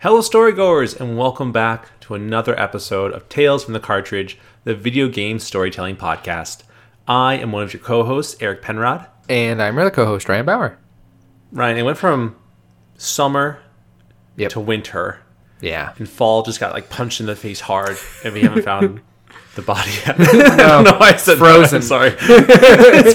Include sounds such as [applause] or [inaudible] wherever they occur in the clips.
Hello, storygoers, and welcome back to another episode of Tales from the Cartridge, the video game storytelling podcast. I am one of your co hosts, Eric Penrod. And I'm your other co-host, Ryan Bauer. Ryan, it went from summer Yep. to winter, Yeah. and fall just got like punched in the face hard, and we haven't found [laughs] the body yet. I don't know I said Frozen. That. Sorry. [laughs] It's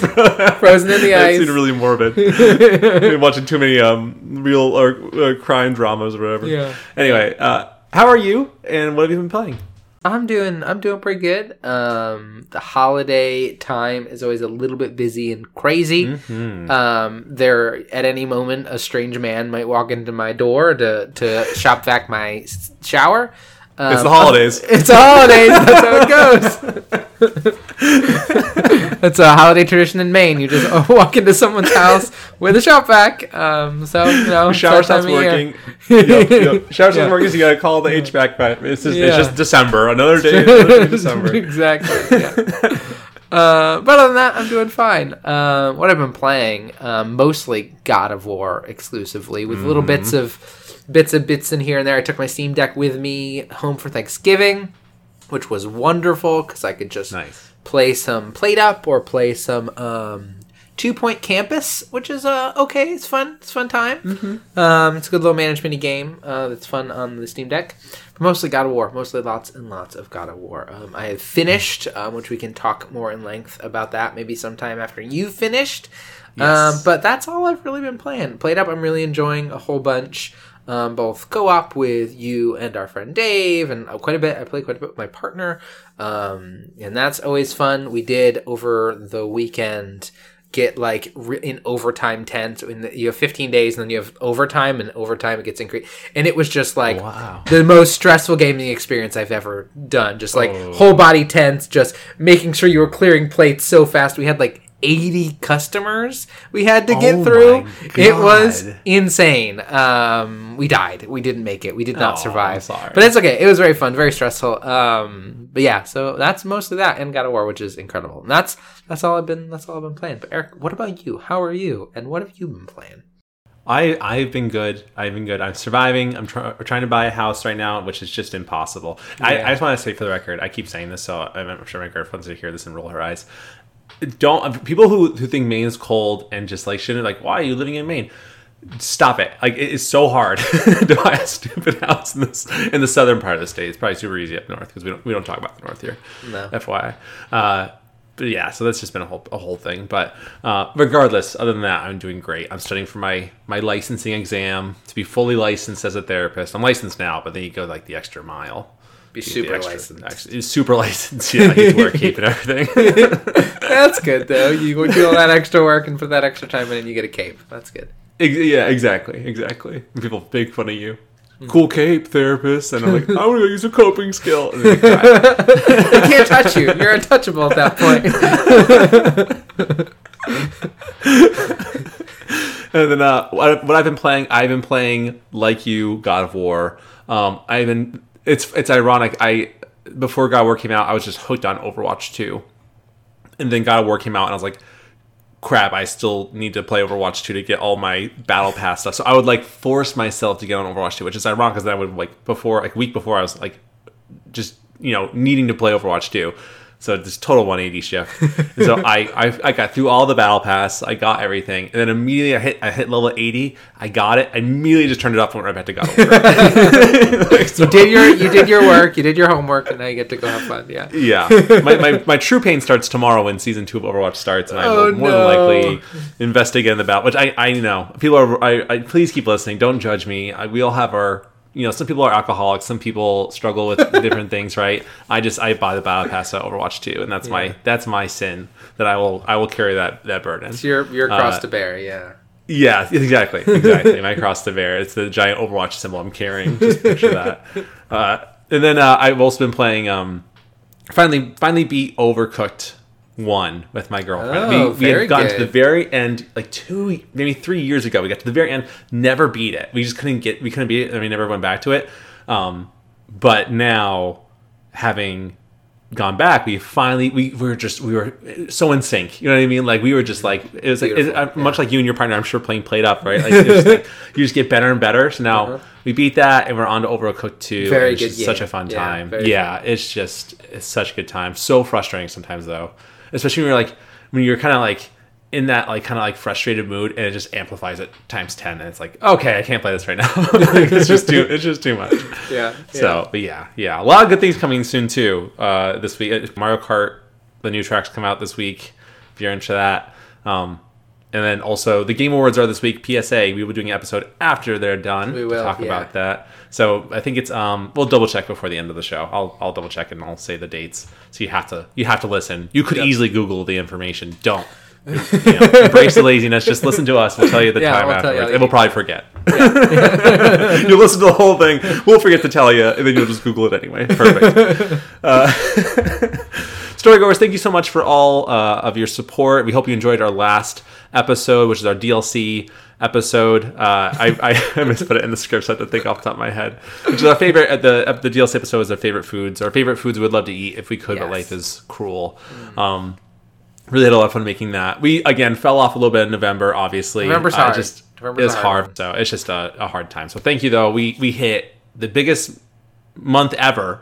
frozen in the That ice. seemed really morbid. [laughs] Been watching too many um, real or uh, crime dramas or whatever. Yeah. Anyway, uh, how are you, and what have you been playing? I'm doing I'm doing pretty good. Um the holiday time is always a little bit busy and crazy. Mm-hmm. Um there at any moment a strange man might walk into my door to to [laughs] shop vac my shower. Um, It's the holidays. [laughs] It's the holidays. That's how it goes. [laughs] it's a holiday tradition in Maine. You just [laughs] walk into someone's house with a shop vac. Um, so you know, shower stops time of year. working. yep, yep. Shower stops Yeah. working, so you gotta call the HVAC. It's just, Yeah. it's just December. Another day, another day in December. exactly. Yeah. Uh, but other than that, I'm doing fine. Uh, what I've been playing, um, mostly God of War exclusively, with little bits of bits of bits in here and there. I took my Steam Deck with me home for Thanksgiving, which was wonderful because I could just Nice. play some PlateUp or play some um, Two Point Campus, which is uh, okay. It's fun. It's a fun time. Um, it's a good little management game uh, that's fun on the Steam Deck. But mostly God of War. Mostly lots and lots of God of War. Um, I have finished, um, which we can talk more in length about that maybe sometime after you've finished. Um, Yes. but that's all I've really been playing. PlateUp, I'm really enjoying a whole bunch. Um, both co-op with you and our friend Dave, and uh, quite a bit. I play quite a bit with my partner, um, and that's always fun. We did over the weekend get like re- in overtime 10 so in the, you have 15 days and then you have overtime and overtime it gets increased and it was just like Wow. the most stressful gaming experience i've ever done just like Oh. whole body tense just making sure you were clearing plates so fast we had like 80 customers we had to get Oh through. it was insane. Um we died. We didn't make it. We did not Oh, survive. But it's okay. It was very fun very stressful. Um but yeah so that's mostly that and god of war which is incredible. And that's that's all i've been that's all i've been playing. But eric what about you? How are you? And what have you been playing? I I've been good. I've been good. I'm surviving. I'm try- trying to buy a house right now, which is just impossible. I, I just want to say for the record, I keep saying this, so I'm sure my girlfriend's gonna hear this and roll her eyes. Don't people who who think Maine is cold and just like shouldn't like why are you living in Maine? Stop it! Like it is so hard to buy a stupid house in this in the southern part of the state. It's probably super easy up north because we don't we don't talk about the north here. No. FYI. Uh, but yeah, so that's just been a whole a whole thing. But uh, regardless, other than that, I'm doing great. I'm studying for my my licensing exam to be fully licensed as a therapist. I'm licensed now, but then you go like the extra mile. Be You get the super extra- licensed actually, super [laughs] licensed. Yeah, get to cape and everything. [laughs] that's good though you go do all that [laughs] extra work and put that extra time in and you get a cape that's good yeah, exactly, exactly. People make fun of you. Cool cape therapist, and I'm like, I want to use a coping skill. And they they can't touch you you're untouchable at that point. And then uh, what what I've been playing, I've been playing like you, God of War. Um, I've been. It's it's ironic. I before God War came out, I was just hooked on Overwatch 2, and then God War came out, and I was like, crap, I still need to play Overwatch 2 to get all my battle pass stuff. So I would like force myself to get on Overwatch 2, which is ironic because then I would like before like a week before I was like just you know needing to play Overwatch 2. So this total 180 shift. So I, [laughs] I I got through all the battle pass. I got everything, and then immediately I hit I hit level 80. I got it. I immediately just turned it off and went right back to God. Like, [laughs] so- [laughs] you did your you did your work you did your homework and now you get to go have fun yeah yeah, my, my, my true pain starts tomorrow when season two of Overwatch starts, and I will Oh, more no. than likely investigate in the battle. Which I, I know people are. I, I please keep listening. Don't judge me. I, we all have our. You know, some people are alcoholics. Some people struggle with [laughs] different things, right? I just I buy the battle pass to Overwatch 2, and that's Yeah. my that's my sin that I will I will carry that that burden. it's your your cross Uh, to bear yeah Yeah, exactly, exactly. My cross to bear. It's the giant Overwatch symbol I'm carrying. Just picture that. [laughs] Uh, and then uh, I've also been playing. Um, finally, finally beat Overcooked one with my girlfriend. Oh, we, we had gotten to the very end, like two, maybe three years ago. We got to the very end, never beat it. We just couldn't get. We couldn't beat it. and we never went back to it. Um, but now having gone back, we finally we, we were just we were so in sync. You know what I mean? Like we were just like it was like it, uh, much like you and your partner. I'm sure playing PlateUp right. Like, like [laughs] you just get better and better. So now we beat that, and we're on to Overcooked two. Uh-huh. Very good Such a fun Yeah, time. Yeah, it's just it's such a good time. So frustrating sometimes though, especially when you're like when you're kind of like in that like kind of like frustrated mood and it just amplifies it times 10 and it's like okay i can't play this right now [laughs] Like, it's just too it's just too much Yeah. so, but yeah, yeah, a lot of good things coming soon too. Uh, this week, Mario Kart, the new tracks come out this week. If you're into that, um, and then also the Game Awards are this week. PSA, we will be doing an episode after they're done We will, talk yeah. about that. So I think it's um, we'll double check before the end of the show. I'll I'll double check and I'll say the dates. So you have to you have to listen. You could easily Google the information. Don't. [laughs] You know, embrace the laziness. Just listen to us. We'll tell you the Yeah, time we'll you. afterwards, and we'll probably forget. [laughs] you'll listen to the whole thing. We'll forget to tell you, and then you'll just Google it anyway. Perfect. [laughs] Uh, Storygoers, thank you so much for all uh, of your support. We hope you enjoyed our last episode, which is our DLC episode. Uh, I, I, [laughs] I misput it in the script, so I had to think off the top of my head. Which is our favorite. uh, The uh, the DLC episode is our favorite foods. Our favorite foods we would love to eat if we could, but life is cruel. Um, really had a lot of fun making that. We again fell off a little bit in November. Obviously, November's Uh, hard. just November's it was a hard. hard So it's just a, a hard time. So thank you though. We we hit the biggest month ever.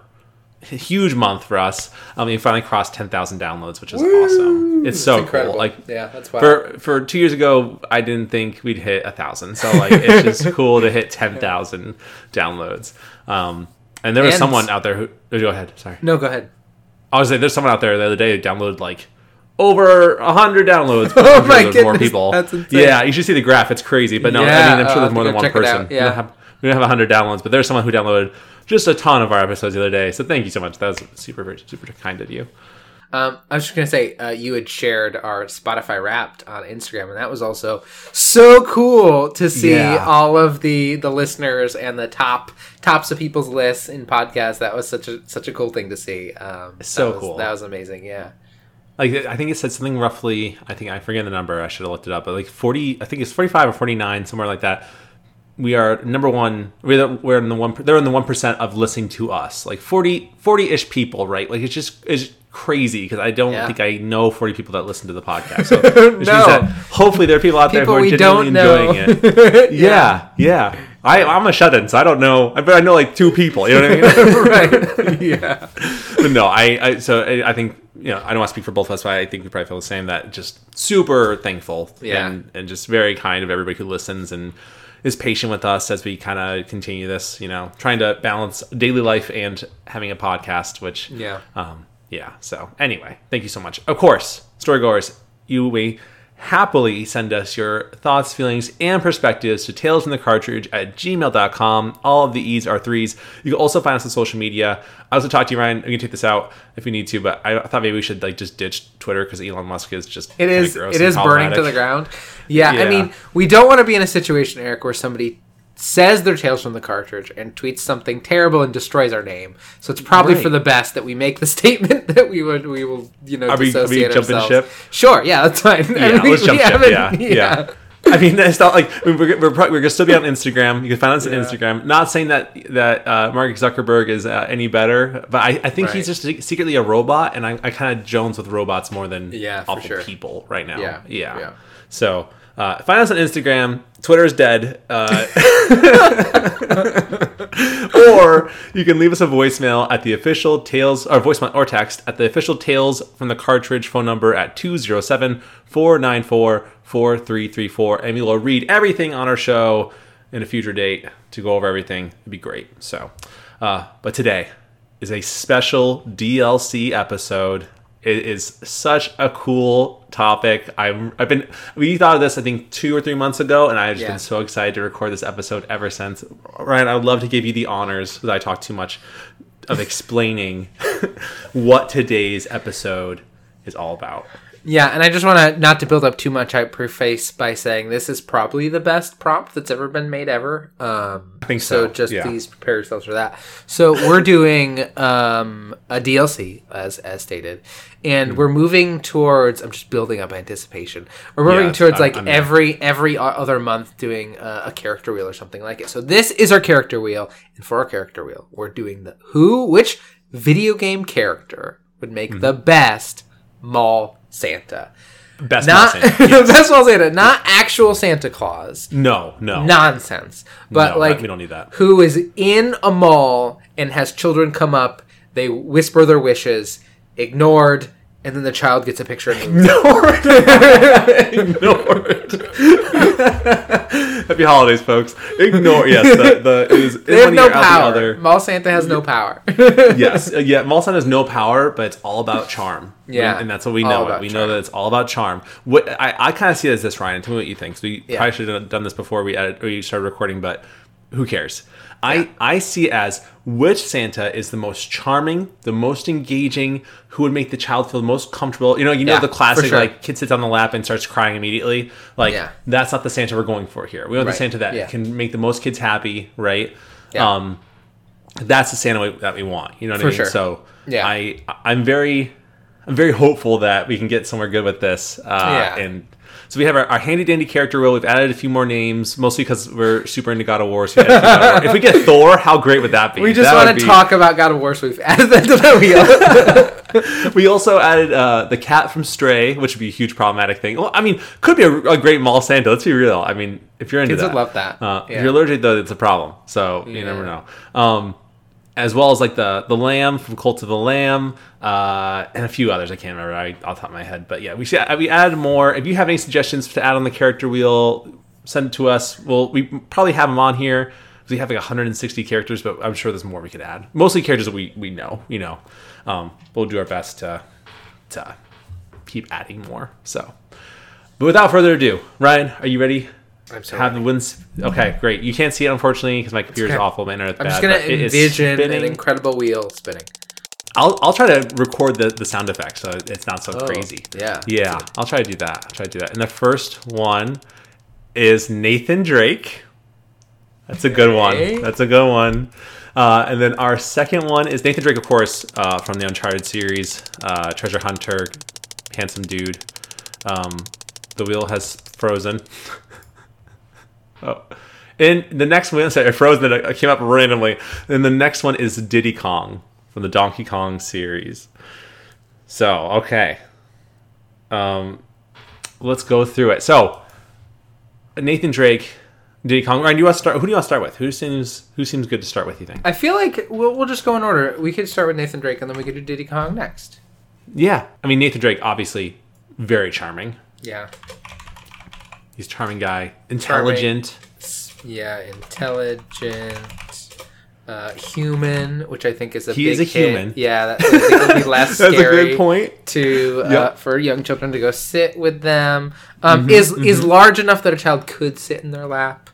A huge month for us. Um, we finally crossed ten thousand downloads, which is awesome. It's so cool. Like yeah, that's why. for for two years ago, I didn't think we'd hit a thousand. So like it's just [laughs] cool to hit ten thousand downloads. Um, and there was And- someone out there who. oh, Go ahead. Sorry. no, go ahead. I was like, there's someone out there the other day who downloaded like over a hundred downloads. [laughs] Oh my there's more people. that's insane. Yeah, you should see the graph. It's crazy. But no, I mean, I'm I'll sure there's more than one person. yeah. We don't have hundred downloads, but there's someone who downloaded just a ton of our episodes the other day. So thank you so much. That was super super kind of you. Um, I was just gonna say uh, you had shared our Spotify Wrapped on Instagram, and that was also so cool to see Yeah. all of the the listeners and the top tops of people's lists in podcasts. That was such a such a cool thing to see. Um, that so was- cool. That was amazing. Yeah. like I think it said something roughly. I think I forget the number. I should have looked it up. But like forty, I think it's forty-five or forty-nine, somewhere like that. We are number one. We're, we're in the one. They're in the one percent of listening to us. Like 40 ish people, right? Like it's just it's crazy because I don't Yeah. think I know forty people that listen to the podcast. So [laughs] No. that hopefully there are people out there who are genuinely enjoying it. [laughs] yeah, yeah. I, I'm a shut-in, so I don't know. But I know like two people. You know what I mean? [laughs] right. yeah. but no, I, I so I, I think you know I don't want to speak for both of us, but I think we probably feel the same. That just super thankful Yeah. and and just very kind of everybody who listens and is patient with us as we kind of continue this. You know, trying to balance daily life and having a podcast, which Yeah. um, yeah. So anyway, thank you so much. Of course, storygoers, you may happily send us your thoughts, feelings, and perspectives to tales from the cartridge at gmail.com. All of the E's are threes. You can also find us on social media. I also talk to you, Ryan. We can take this out if we need to, but I thought maybe we should like just ditch Twitter because Elon Musk is just It gross It burning to the ground. Yeah, I mean, we don't want to be in a situation, Eric, where somebody says their tales from the cartridge and tweets something terrible and destroys our name. So it's probably Right. for the best that we make the [laughs] statement that we would we will you know Are we- are we ourselves. ship? Sure, yeah, that's fine. Yeah, [laughs] We- let's jump ship. haven't- [laughs] Yeah, yeah. I mean, it's not like I mean, we're we're, probably, we're gonna still be on Instagram. You can find us on Instagram. Not saying that that uh, Mark Zuckerberg is uh, any better, but I, I think he's just secretly a robot, and I, I kind of jones with robots more than Yeah, awful sure. people right now. Yeah, yeah. yeah. So uh, find us on Instagram. Twitter is dead. Uh, [laughs] or you can leave us a voicemail at the official Tales or voicemail or text at the official Tales from the Cartridge phone number at 207-494-4334 and we will read everything on our show in a future date to go over everything. It'd be great. So, uh, but today is a special DLC episode. It is such a cool topic. I'm, I've been we thought of this I think two or three months ago, and I've just Yeah. been so excited to record this episode ever since. Ryan, I would love to give you the honors because I talk too much of [laughs] explaining [laughs] what today's episode is all about. Yeah, and I just want to not to build up too much. I preface by saying this is probably the best prompt that's ever been made ever. Um, I think so, just yeah. please prepare yourselves for that. So we're doing um, a DLC as as stated, and Hmm. we're moving towards. I'm just building up anticipation. We're moving Yeah, towards I'm- like I'm- every every other month doing a, a character wheel or something like it. So this is our character wheel, and for our character wheel, we're doing the who which video game character would make the best mall Santa. Best Not Mall Santa. [laughs] best mall Santa, not actual Santa Claus. No, no, Nonsense. But No, like we don't need that. who is in a mall and has children come up, they whisper their wishes, ignored, and then the child gets a picture and moves. Ignore it. Ignore it. Happy holidays, folks. Ignore. Yes, the, the it is They have no the power. other. Mall Santa has no power. [laughs] yes, [laughs] yeah. Mall Santa has no power, but it's all about charm. Yeah, and that's what we know. It. We charm. know that it's all about charm. What I, I kind of see it as this, Ryan. Tell me what you think. So we Yeah. probably should have done this before we edit, or we started recording, but who cares? I I see it as which Santa is the most charming, the most engaging, who would make the child feel the most comfortable. You know, you know Yeah, the classic sure. like kid sits on the lap and starts crying immediately. Like Yeah. that's not the Santa we're going for here. We want Right, the Santa that yeah. can make the most kids happy, right? Yeah. Um, that's the Santa we- that we want. You know what For I mean? sure. So Yeah. I I'm very I'm very hopeful that we can get somewhere good with this. Uh, Yeah. And so we have our, our handy dandy character wheel. We've added a few more names, mostly because we're super into God of War. So we added a few God of War. if we get Thor, how great would that be? we just want to be- talk about God of War, so we've added that to the wheel. [laughs] We also added uh, the cat from Stray, which would be a huge problematic thing. Well, I mean, could be a, a great mall Santa. Let's be real. I mean, if you're into Kids that, would love that. Uh, Yeah. If you're allergic, though, it's a problem. So you never know. Um, as well as like the the lamb from Cult of the Lamb, uh, and a few others I can't remember right off the top of my head. But yeah, we should, we added more. If you have any suggestions to add on the character wheel, send it to us. Well, we probably have them on here. We have like 160 characters, but I'm sure there's more we could add. Mostly characters that we we know. You know, um, we'll do our best to to keep adding more. So, but without further ado, Ryan, are you ready? I'm so have the winds. Okay, great. You can't see it unfortunately because my computer's okay. awful. My internet's I'm bad. just gonna but it is envision an incredible wheel spinning. I'll I'll try to record the the sound effects so it's not so Oh, crazy. yeah. yeah. I'll try to do that. I'll try to do that. And the first one is Nathan Drake. That's a good Okay. one. That's a good one. Uh, and then our second one is Nathan Drake, of course, uh, from the Uncharted series, uh, Treasure Hunter, handsome dude. Um, the wheel has frozen. [laughs] oh. And the next one, [laughs] sorry, it frozen. It came up randomly. And the next one is Diddy Kong from the Donkey Kong series. So, okay. Um, let's go through it. So, Nathan Drake, Diddy Kong. Ryan, do you want to start? Who do you want to start with? Who seems who seems good to start with? You think? I feel like we'll, we'll just go in order. We could start with Nathan Drake, and then we could do Diddy Kong next. Yeah, I mean Nathan Drake, obviously very charming. Yeah, He's a charming guy, intelligent. yeah, intelligent, uh, human, which I think is a He big is a hit. human. Yeah, that, it'll be less [laughs] That's scary. a good point. to uh, Yep. for young children to go sit with them. Um, Mm-hmm, is is large enough that a child could sit in their lap.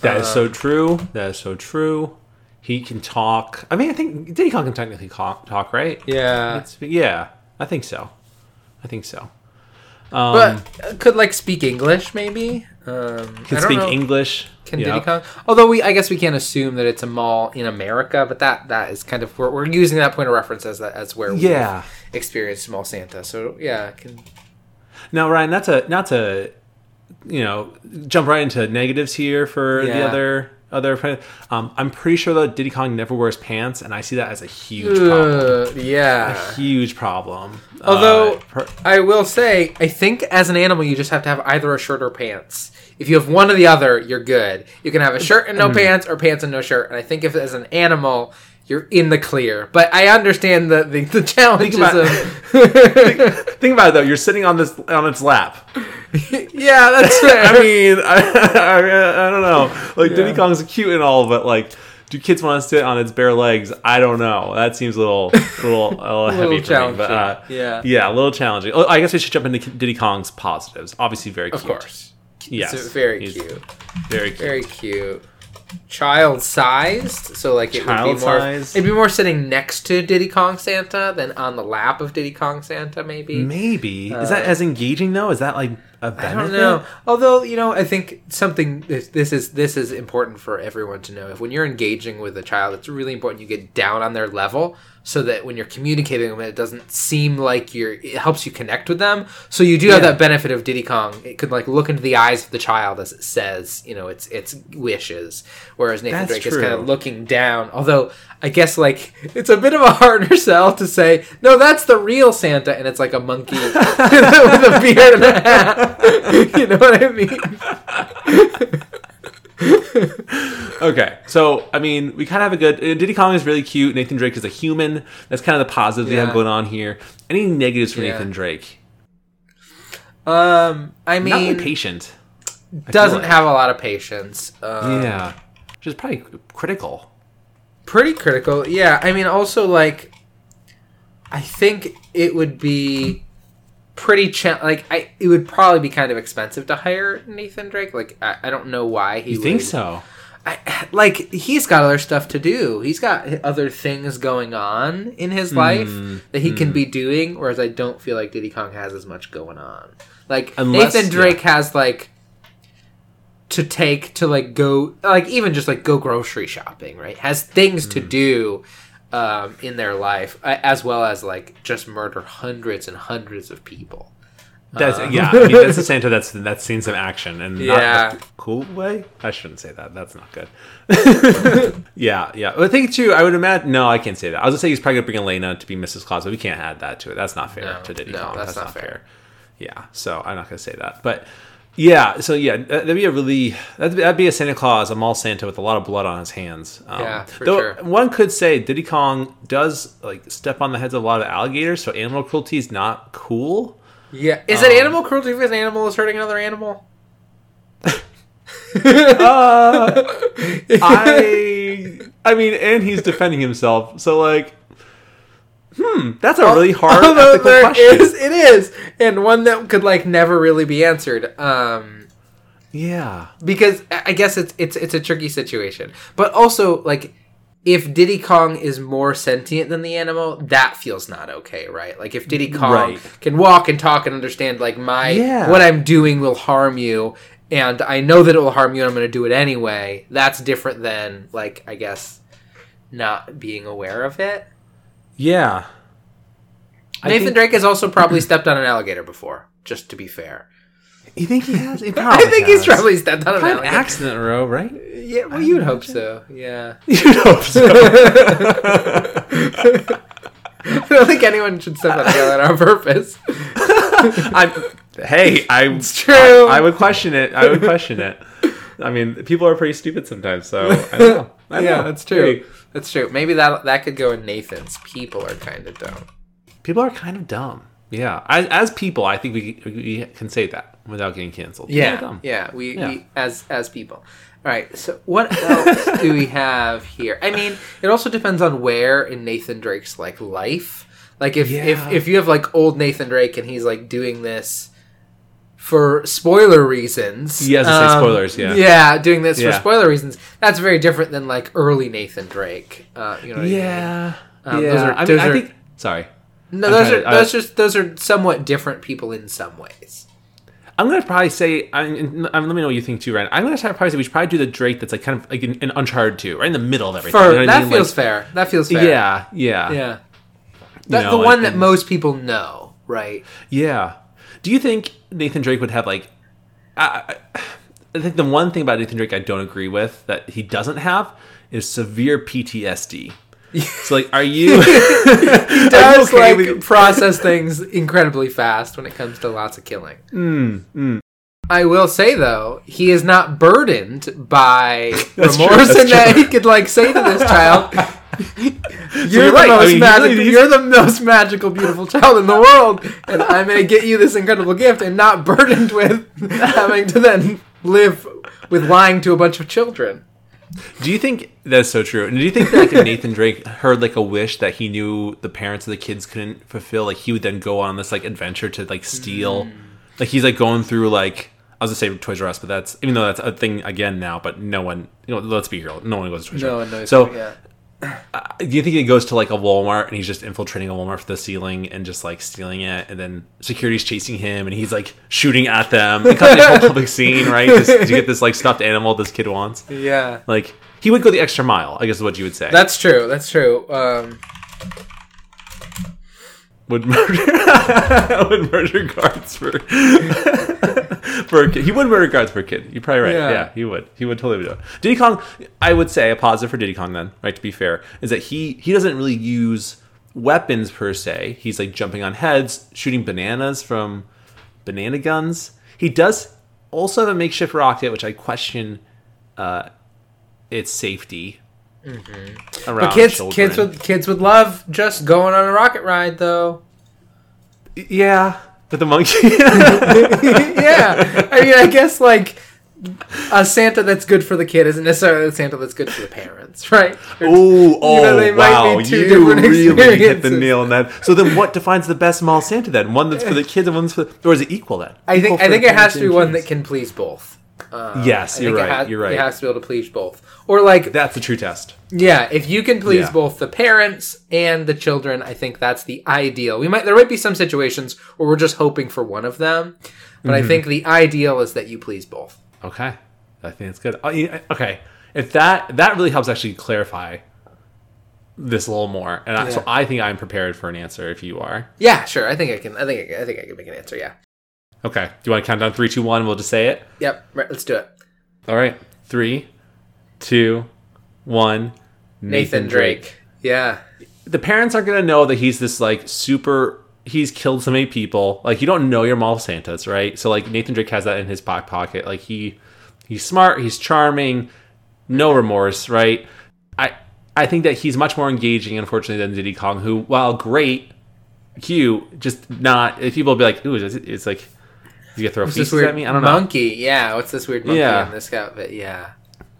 That is Uh, so true. That is so true. He can talk. I mean, I think Diddy Kong can technically talk, talk right? Yeah, It's- yeah, I think so. I think so. Um, but uh, could like speak English maybe. Um, can I don't speak know. English. Can Yeah. Diddy Kong? Although we, I guess we can't assume that it's a mall in America, but that that is kind of we're, we're using that point of reference as that as where Yeah. we experienced small Santa. So yeah, can Now, Ryan, not to not to you know jump right into negatives here for the other other. Um, I'm pretty sure that Diddy Kong never wears pants, and I see that as a huge problem. uh, yeah. A huge problem. Although Uh, per- I will say, I think as an animal, you just have to have either a shirt or pants. If you have one or the other, you're good. You can have a shirt and no pants, or pants and no shirt. And I think if as an animal, you're in the clear. But I understand the the, the challenges about- of. [laughs] think about it though. You're sitting on this on its lap. [laughs] yeah, that's [laughs] fair. I mean, I, I, I don't know. Like Diddy Yeah. Kong's cute and all, but like, do kids want to sit on its bare legs? I don't know. That seems a little, little, a little A heavy little for me. But uh, challenging. Yeah. yeah, a little challenging. Oh, I guess we should jump into Diddy Kong's positives. Obviously, very of course. yes, It's very cute. Very cute. Very cute. Child sized, so like it would be more. Child-sized? It'd be more sitting next to Diddy Kong Santa than on the lap of Diddy Kong Santa, maybe. Maybe is that as engaging though? Is that like a benefit? Uh, I don't know. Although you know, I think something this, this is this is important for everyone to know. If when you're engaging with a child, it's really important you get down on their level, so that when you're communicating with them, it doesn't seem like you're. It helps you connect with them. So you do have that benefit of Diddy Kong. It could like look into the eyes of the child as it says, you know, its its wishes. Whereas Nathan That's Drake is kind of looking down. Although I guess like it's a bit of a harder [laughs] sell to say no, that's the real Santa, and it's like a monkey [laughs] with a beard and a hat. [laughs] you know what I mean? [laughs] Okay, so I mean, we kind of have a good. Uh, Diddy Kong is really cute. Nathan Drake is a human. That's kind of the positives we Yeah. have going on here. Any negatives for Yeah. Nathan Drake? Um, I Not really mean, patient. Doesn't like. have a lot of patience. Um, Yeah, which is probably critical. pretty critical. Yeah, I mean, also like, I think it would be pretty cha- like I it would probably be kind of expensive to hire Nathan Drake. Like, I, I don't know why he You think so? I, like he's got other stuff to do. He's got other things going on in his life Mm, that he can be doing. Whereas I don't feel like Diddy Kong has as much going on. Like Unless- Nathan Drake has like to take to like go like even just like go grocery shopping. Right, has things Mm. to do um, in their life as well as like just murder hundreds and hundreds of people. That's Um, yeah. I mean, that's a Santa that's that's seen some action and not Yeah. a cool way. I shouldn't say that. That's not good. [laughs] yeah, yeah. But I think too. I would imagine. No, I can't say that. I was gonna say he's probably gonna bring Elena to be Mrs. Claus, but we can't add that to it. That's not fair No, to Diddy no, Kong. that's not fair. Yeah. So I'm not gonna say that, but. Yeah, so yeah, that- that'd be a really that'd be, that'd be a Santa Claus, a mall Santa with a lot of blood on his hands. Um, Yeah, for though sure. One could say Diddy Kong does like step on the heads of a lot of alligators, so animal cruelty is not cool. Yeah, is Um, it animal cruelty if an animal is hurting another animal? [laughs] Uh, [laughs] I I mean, and he's defending himself. So like, hmm, that's a really hard [laughs] Although ethical there question. is- it is, and one that could like never really be answered. Um, Yeah, because I guess it's it's it's a tricky situation, but also like if Diddy Kong is more sentient than the animal, that feels not okay, right? Like if Diddy Kong Right. can walk and talk and understand, like my Yeah. what I'm doing will harm you, and I know that it will harm you, and I'm going to do it anyway. That's different than like I guess not being aware of it. Yeah. Nathan think- Drake has also probably stepped on an alligator before. Just to be fair, You think he has? He [laughs] I probably think he's probably stepped on an Probably an alligator. accident row, right? Yeah, well, you'd hope so. Yeah. [laughs] [laughs] You would hope so. I don't think anyone should step on a alligator on purpose. I'm, hey, I, it's true. I, I would question it. I would question it. I mean, people are pretty stupid sometimes, so I don't know. I yeah, know. that's true. Hey, That's true. Maybe that that could go in Nathan's. People are kind of dumb. people are kind of dumb. Yeah, as, as people, I think we, we can say that without getting canceled. Yeah, yeah. We, Yeah. we as as people. All right. So what else do we have here? I mean, it also depends on where in Nathan Drake's like life. Like if Yeah. if if you have like old Nathan Drake and he's like doing this for spoiler reasons. He has to say spoilers, yeah. Yeah, doing this Yeah. for spoiler reasons. That's very different than like early Nathan Drake. Uh, you know what I mean? Yeah, Um, yeah. those are- I mean, those I are- think. Sorry, No, I'm those are to- uh, those just those are somewhat different people in some ways. I'm gonna probably say. I mean, let me know what you think too, Ryan. I'm gonna probably say we should probably do the Drake that's like kind of like an, an Uncharted two, right in the middle of everything. For you know I that mean? feels Like, fair. That feels fair. Yeah, yeah, Yeah. You know, the one and- that most people know, right? Yeah. Do you think Nathan Drake would have like? I, I think the one thing about Nathan Drake I don't agree with that he doesn't have is severe PTSD. [laughs] So like, are you? He [laughs] does okay like with- process things incredibly fast when it comes to lots of killing. Mm, I will say though, he is not burdened by [laughs] remorse, and that he could like say to this child, "You're you're the right. I most mean, magical. really You're the most magical, beautiful child in the [laughs] world, and I'm going to get you this incredible gift, and not burdened with [laughs] having to then live with lying to a bunch of children." Do you think that's so true? And do you think that like, if Nathan Drake heard like a wish that he knew the parents of the kids couldn't fulfill, like he would then go on this like adventure to like steal, Mm. like he's like going through like I was gonna say Toys R Us, but that's even though that's a thing again now, but no one, you know, let's be real, no one goes to Toys R Us. No one knows. So yeah. Uh, do you think he goes to like a Walmart and he's just infiltrating a Walmart for the ceiling and just like stealing it, and then security's chasing him and he's like shooting at them, and cut the whole public scene, right? [laughs] Just to get this like stuffed animal this kid wants. Yeah. Like he would go the extra mile, I guess is what you would say. That's true. That's true. Um, would murder [laughs] would murder guards for [laughs] for a kid. He would murder guards for a kid. You're probably right. Yeah. Yeah. he would. He would totally do it. Diddy Kong, I would say a positive for Diddy Kong then, right? To be fair, is that he he doesn't really use weapons per se. He's like jumping on heads, shooting bananas from banana guns. He does also have a makeshift rocket, which I question uh, its safety around Mm-hmm. But kids, children. kids would kids would love just going on a rocket ride, though. yeah, but the monkey. [laughs] yeah, I mean, I guess like a Santa that's good for the kid isn't necessarily a Santa that's good for the parents, right? Ooh, oh, know, they might wow. You really hit the nail on that. So then what defines the best small Santa then? One that's for the kids and one that's for or is it equal then? I Equal think I think it has to be one that can please both. Um, Yes, you're right, has- you're right. It has to be able to please both, or like That's the true test. Yeah, if you can please Yeah. both the parents and the children, I think that's the ideal. We might there might be some situations where we're just hoping for one of them, but Mm-hmm. I think the ideal is that you please both. Okay. I think it's good. Oh, Okay. If that that really helps actually clarify this a little more. And I, so I think I'm prepared for an answer if you are. Yeah, sure. I think I can. I think I, I think I can make an answer. Yeah. Okay. Do you want to count down three, two, one? We'll just say it. Yep. Right. Let's do it. All right. Three, two, one. Nathan, Drake. Yeah. the parents aren't gonna know that he's this like super he's killed so many people like you don't know your mall santas right so like nathan drake has that in his back pocket like he he's smart he's charming no remorse right i i think that he's much more engaging unfortunately than diddy kong who while great cute just not if people be like ooh it's, it's like you gonna throw What's feces at me i don't know monkey? Yeah. What's this weird monkey Yeah. in this outfit? Yeah.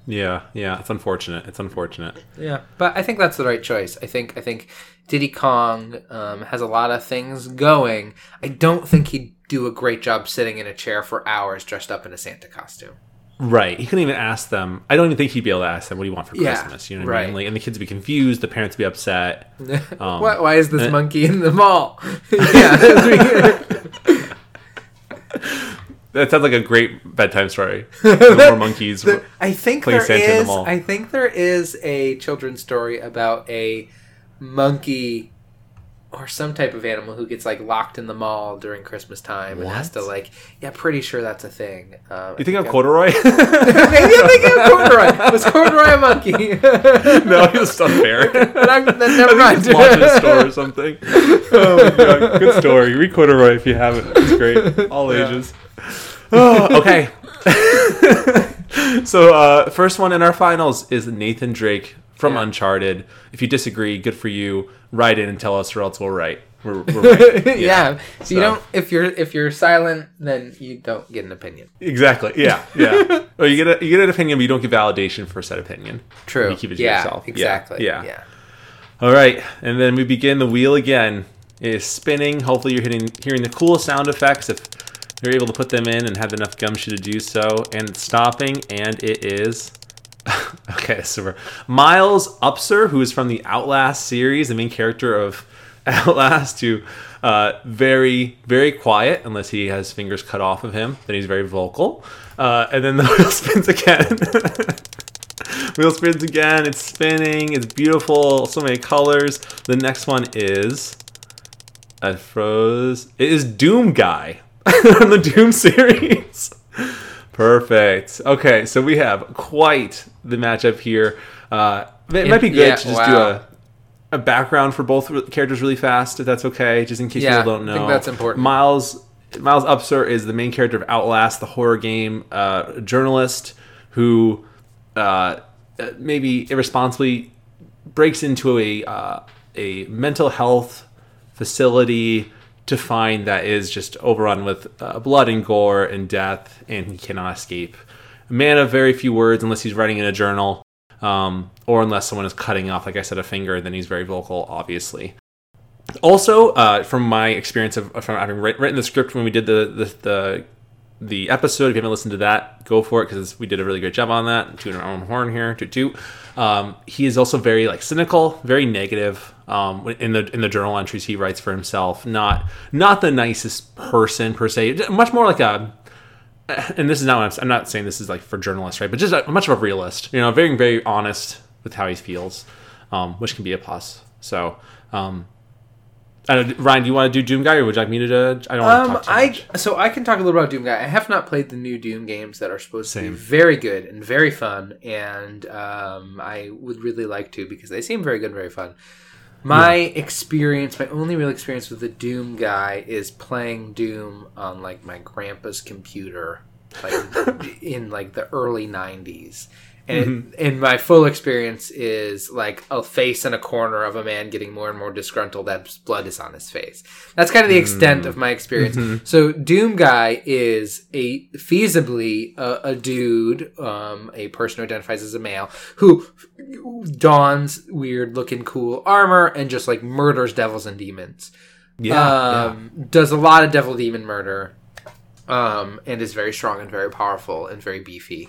yeah yeah it's unfortunate it's unfortunate Yeah, but I think that's the right choice. I think I think Diddy Kong um, has a lot of things going. I don't think he'd do a great job sitting in a chair for hours dressed up in a Santa costume. Right. He couldn't even ask them. I don't even think he'd be able to ask them, what do you want for Yeah, Christmas? You know what I mean? right. Like, and the kids would be confused, the parents would be upset. Um, [laughs] Why, why is this uh, monkey in the mall? [laughs] [laughs] yeah, [laughs] That sounds like a great bedtime story. [laughs] No more monkeys. I think there Santa the is. mall. I think there is a children's story about a monkey or some type of animal who gets like locked in the mall during Christmas time and has to like. Yeah, pretty sure that's a thing. Um, you think I of corduroy? [laughs] [laughs] Maybe I'm thinking of corduroy. Was corduroy a monkey? [laughs] no, he's a stuffed bear. But I'm, then never I mind. think he's a store or something. Oh my god, good story. Read corduroy if you haven't. It's great. All Yeah. ages. Oh, okay. so uh, first one in our finals is Nathan Drake from Yeah. Uncharted. If you disagree, good for you. Write in and tell us, or else we'll write. We're, we're [laughs] right. yeah. So, you don't. If you're if you're silent, then you don't get an opinion. Exactly. Yeah. [laughs] Yeah. or you get a, you get an opinion, but you don't get validation for a said opinion. True. You keep it to yeah. yourself. Yeah, Exactly. yeah. Yeah. All right, and then we begin. The wheel again It is spinning. Hopefully, you're hitting hearing the cool sound effects if you're able to put them in and have enough gumshoe to do so. And it's stopping, and it is. [laughs] okay, so Miles Upshur, who is from the Outlast series, the main character of [laughs] Outlast, who uh, very very quiet unless he has fingers cut off of him. Then he's very vocal, uh, and then the [laughs] wheel spins again. wheel spins again. It's spinning. It's beautiful. So many colors. The next one is. I froze. It is Doom Guy from the Doom series. Perfect. Okay, so we have quite the matchup here. Uh, it might be good Yeah, to just wow. do a, a background for both characters really fast, if that's okay, just in case Yeah, people don't I know. think that's important. Miles Miles Upshur is the main character of Outlast, the horror game, uh, journalist who uh, uh, maybe irresponsibly breaks into a uh, a mental health facility to find that is just overrun with uh, blood and gore and death, and he cannot escape. A man of very few words, unless he's writing in a journal, um, or unless someone is cutting off, like I said, a finger. Then he's very vocal, obviously. Also, uh, from my experience of from having written the script when we did the the, the the episode. If you haven't listened to that, go for it because we did a really great job on that. Tooting our own horn here, toot toot. Um, he is also very like cynical, very negative. Um, in the in the journal entries he writes for himself, not not the nicest person per se. Much more like a. And this is not. What I'm, I'm not saying this is like for journalists, right? But just a, much of a realist. You know, very very honest with how he feels, um, which can be a plus. So. Um, I don't, Ryan, do you want to do Doom Guy, or would you like me to? do- I don't want to Um, talk too I much. so I can talk a little about Doom Guy. I have not played the new Doom games that are supposed to be very good and very fun, and um, I would really like to because they seem very good and very fun. My experience, my only real experience with the Doom Guy is playing Doom on like my grandpa's computer, like [laughs] in like the early '90s. And, and my full experience is like a face in a corner of a man getting more and more disgruntled as blood is on his face. That's kind of the extent of my experience. So Doom Guy is a feasibly a, a dude, um, a person who identifies as a male who dons weird looking cool armor and just like murders devils and demons yeah, um, does a lot of devil demon murder, um, and is very strong and very powerful and very beefy.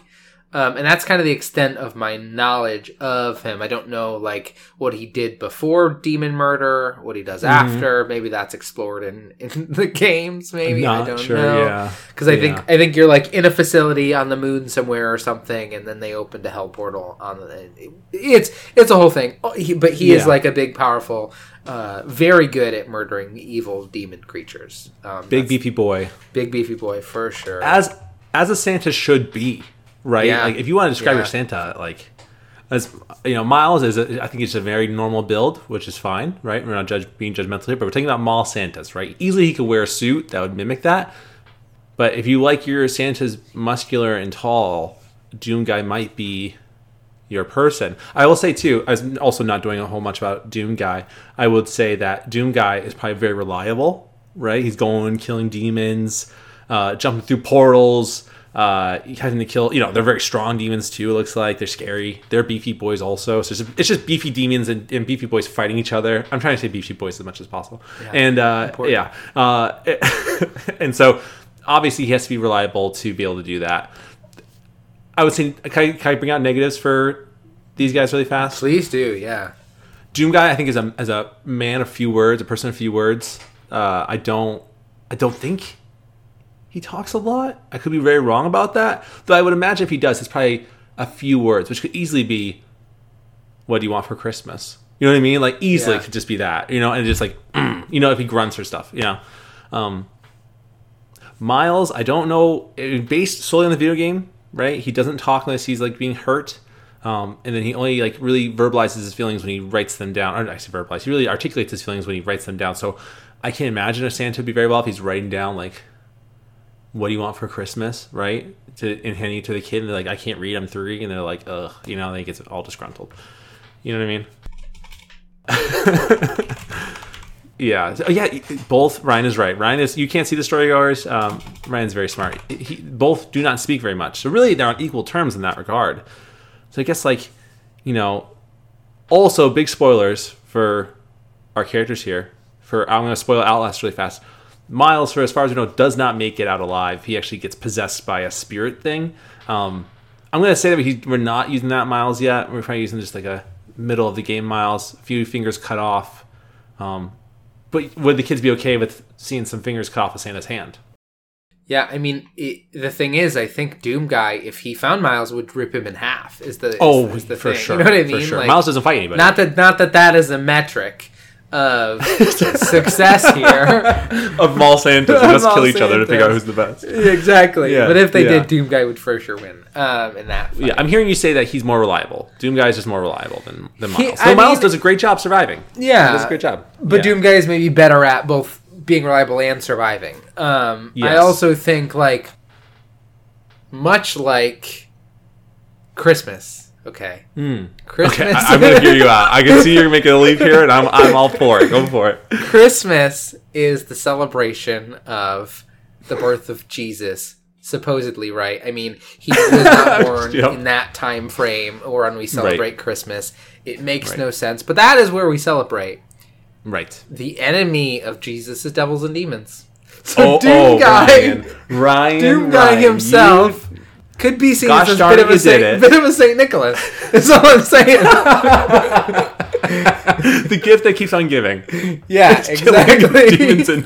Um, and that's kind of the extent of my knowledge of him. I don't know like what he did before demon murder, what he does after. Maybe that's explored in, in [laughs] the games. Maybe I Not don't sure, know. yeah. because I Yeah. think I think you're like in a facility on the moon somewhere or something, and then they open a hell portal on the. It's it's a whole thing. Oh, he- but he is like a big, powerful, uh, very good at murdering evil demon creatures. Um, big beefy boy, big beefy boy for sure. as as a Santa should be, right? Yeah. Like if you want to describe Yeah. your Santa, like as you know, Miles is a, I think it's a very normal build, which is fine, right? We're not judge, being judgmental here, but we're talking about mall Santas, right? Easily he could wear a suit that would mimic that. But if you like your Santas muscular and tall, Doom Guy might be your person. I will say too, as also not doing a whole much about Doom Guy, I would say that Doom Guy is probably very reliable, right? He's going killing demons, uh, jumping through portals, uh, having to kill. You know, they're very strong demons too. It looks like they're scary. They're beefy boys also. So it's just, it's just beefy demons and, and beefy boys fighting each other. I'm trying to say beefy boys as much as possible. And uh, yeah, uh, [laughs] and so obviously he has to be reliable to be able to do that. I would say, can I, can I bring out negatives for these guys really fast? Please do, yeah. Doom guy, I think is a as a man of few words, a person of few words. Uh, I don't, I don't think he talks a lot. I could be very wrong about that. Though I would imagine if he does, it's probably a few words, which could easily be, "What do you want for Christmas?" You know what I mean? Like easily Yeah. could just be that. You know, and just like, [clears throat] you know, if he grunts or stuff. You know, um, Miles, I don't know, eh, based solely on the video game, right? He doesn't talk unless he's like being hurt. Um, and then he only like really verbalizes his feelings when he writes them down. Or I say verbalize. He really articulates his feelings when he writes them down. So I can't imagine a Santa would be very well if he's writing down like, "What do you want for Christmas?" Right? To and handing it to the kid, and they're like, "I can't read. I'm three. and they're like, "Ugh," you know, they get all disgruntled. You know what I mean? [laughs] Yeah, yeah. Both Ryan is right. Ryan is. You can't see the storygoers. Um, Ryan's very smart. He, both do not speak very much. So really, they're on equal terms in that regard. So I guess like, you know, also big spoilers for our characters here. For I'm going to spoil Outlast really fast. Miles, for as far as we know, does not make it out alive. He actually gets possessed by a spirit thing. Um, I'm going to say that he, we're not using that Miles yet. We're probably using just like a middle of the game Miles. A few fingers cut off. Um, but would the kids be okay with seeing some fingers cut off of Santa's hand? Yeah, I mean, it, the thing is, I think Doom Guy, if he found Miles, would rip him in half. Is the is- Oh, is the for thing. sure. You know what I mean? sure. Like, Miles doesn't fight anybody. not that not that that is a metric of [laughs] success here. [laughs] of mall Santas who Of just kill each other to figure out who's the best. exactly. Yeah, but if they yeah. did, Doom Guy would for sure win um, in that. Fight. Yeah, I'm hearing you say that he's more reliable. Doom Guy is just more reliable than, than He- Miles. I Though Miles mean- does a great job surviving. Yeah. He does a great job. But Yeah. Doom Guy is maybe better at both being reliable and surviving. Um, I also think like much like Christmas. Okay, Christmas. Hmm. Okay, I, am gonna hear you out. I can see you're making a leap here, and I'm I'm all for it. Go for it. Christmas is the celebration of the birth of Jesus, supposedly, right? I mean, he was not [laughs] born Yep. in that time frame or when we celebrate Right. Christmas. It makes Right. no sense, but that is where we celebrate. Right. The enemy of Jesus is devils and demons. So Oh, [laughs] Doom oh, Guy, Ryan, Ryan, [laughs] Doom Guy Ryan, himself could be seen Gosh as a darn bit it, of a you Saint, it. bit of a Saint Nicholas. [laughs] That's all I'm saying. [laughs] the gift that keeps on giving. yeah, [laughs] Killing exactly. demons and-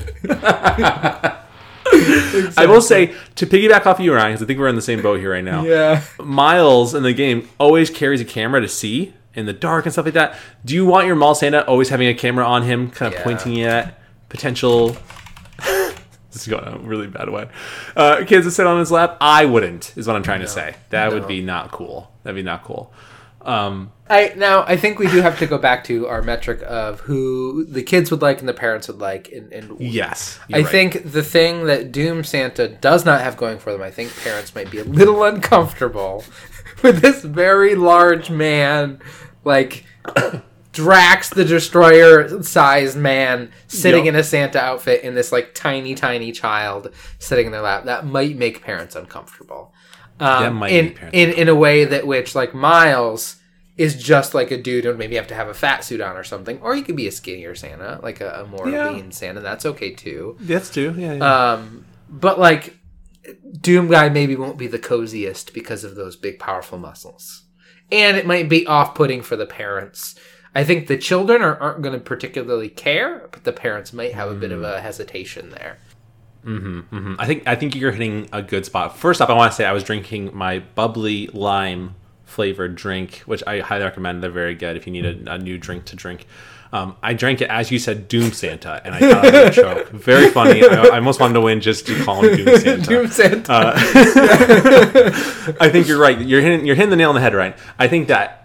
I will say to piggyback off of you, Ryan, because I think we're in the same boat here right now. yeah. Miles in the game always carries a camera to see in the dark and stuff like that. Do you want your mall Santa always having a camera on him, kind of Yeah. pointing at potential? This is going a really bad way. Uh, kids that sit on his lap. I wouldn't. Is what I'm trying to say. That would be not cool. That'd be not cool. Um, I now I think we do have to go back to our metric of who the kids would like and the parents would like, and, and yes, I right. think the thing that Doom Santa does not have going for them, I think parents might be a little uncomfortable [laughs] with this very large man, like Drax the Destroyer sized man sitting Yep. in a Santa outfit in this like tiny, tiny child sitting in their lap. That might make parents uncomfortable. Um, That might in, make parents in in a way that which like Miles is just like a dude and maybe have to have a fat suit on or something, or you could be a skinnier Santa, like a, a more Yeah. lean Santa. That's okay too. that's true. Yeah, yeah. Um, but like Doom guy maybe won't be the coziest because of those big powerful muscles, and it might be off-putting for the parents. I think the children are, aren't going to particularly care, but the parents might have a bit of a hesitation there. Mhm. I think I think you're hitting a good spot. First off, I want to say I was drinking my bubbly lime flavored drink, which I highly recommend. They're very good if you need a, a new drink to drink. Um, I drank it as you said, Doom Santa, and I thought I was. [laughs] Very funny. I, I almost wanted to win just to call him Doom Santa. [laughs] Doom Santa. [laughs] I think you're right. You're hitting you're hitting the nail on the head, right? I think that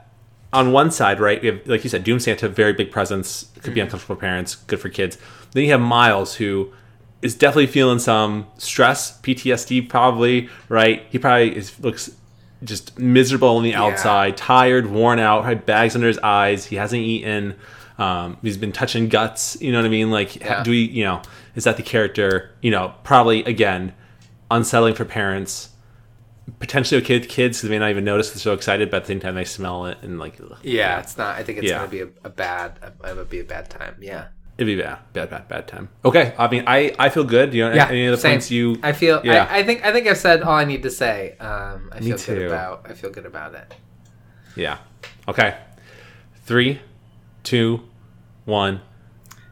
on one side, right, we have like you said, Doom Santa, very big presence, could be uncomfortable for parents, good for kids. Then you have Miles, who is definitely feeling some stress, PTSD, probably, right? He probably is looks just miserable on the outside, tired, worn out, had bags under his eyes. He hasn't eaten. Um, he's been touching guts. You know what I mean? Like, Yeah. do we? You know, is that the character? You know, probably again, unsettling for parents. Potentially okay with kids because they may not even notice. They're so excited, but at the same time they smell it and like, ugh. yeah, it's not. I think it's Yeah. going to be a, a bad. It would be a bad time. Yeah. it'd be bad, bad, bad, bad time. Okay, I mean, I I feel good. You know Yeah, any other same. points you? I feel. Yeah. I, I think. I think I've said all I need to say. Um, I Me feel good too. about. I feel good about it. Yeah. Okay. Three, two, one.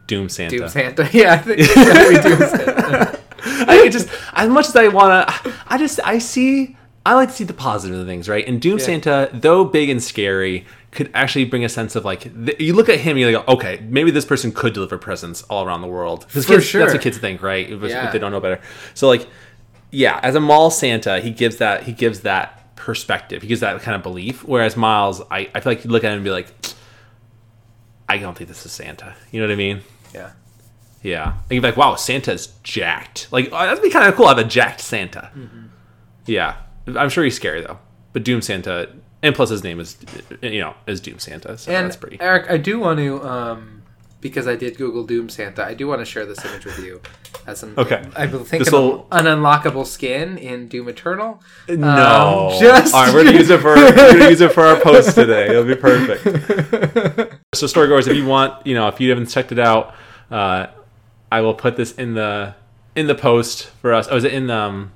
Doom Santa. Doom Santa. [laughs] Yeah, I think [laughs] it's Doom Santa. [laughs] I just as much as I want to, I just I see I like to see the positive of things, right? And Doom Yeah. Santa, though big and scary, could actually bring a sense of like th- you look at him, you go, okay, maybe this person could deliver presents all around the world. 'Cause For kids- sure. that's what kids think, right? If, if they don't know better. So like, yeah, as a mall Santa, he gives that he gives that perspective, he gives that kind of belief. Whereas Miles, I, I feel like you look at him and be like, I don't think this is Santa. You know what I mean? Yeah. Yeah. And you're like, wow, Santa's jacked. Like, oh, that'd be kind of cool. I have a jacked Santa. Mm-hmm. Yeah. I'm sure he's scary, though. But Doom Santa, and plus his name is, you know, is Doom Santa. So And that's pretty. Eric, I do want to, um, because I did Google Doom Santa, I do want to share this image with you. As an, Okay. I think This an, unlockable skin in Doom Eternal. No. Um, just- All right, we're gonna use it for we're gonna use it for our post today. It'll be perfect. [laughs] so, storygoers, if you want, you know, if you haven't checked it out, uh, I will put this in the in the post for us. Oh, is it in um,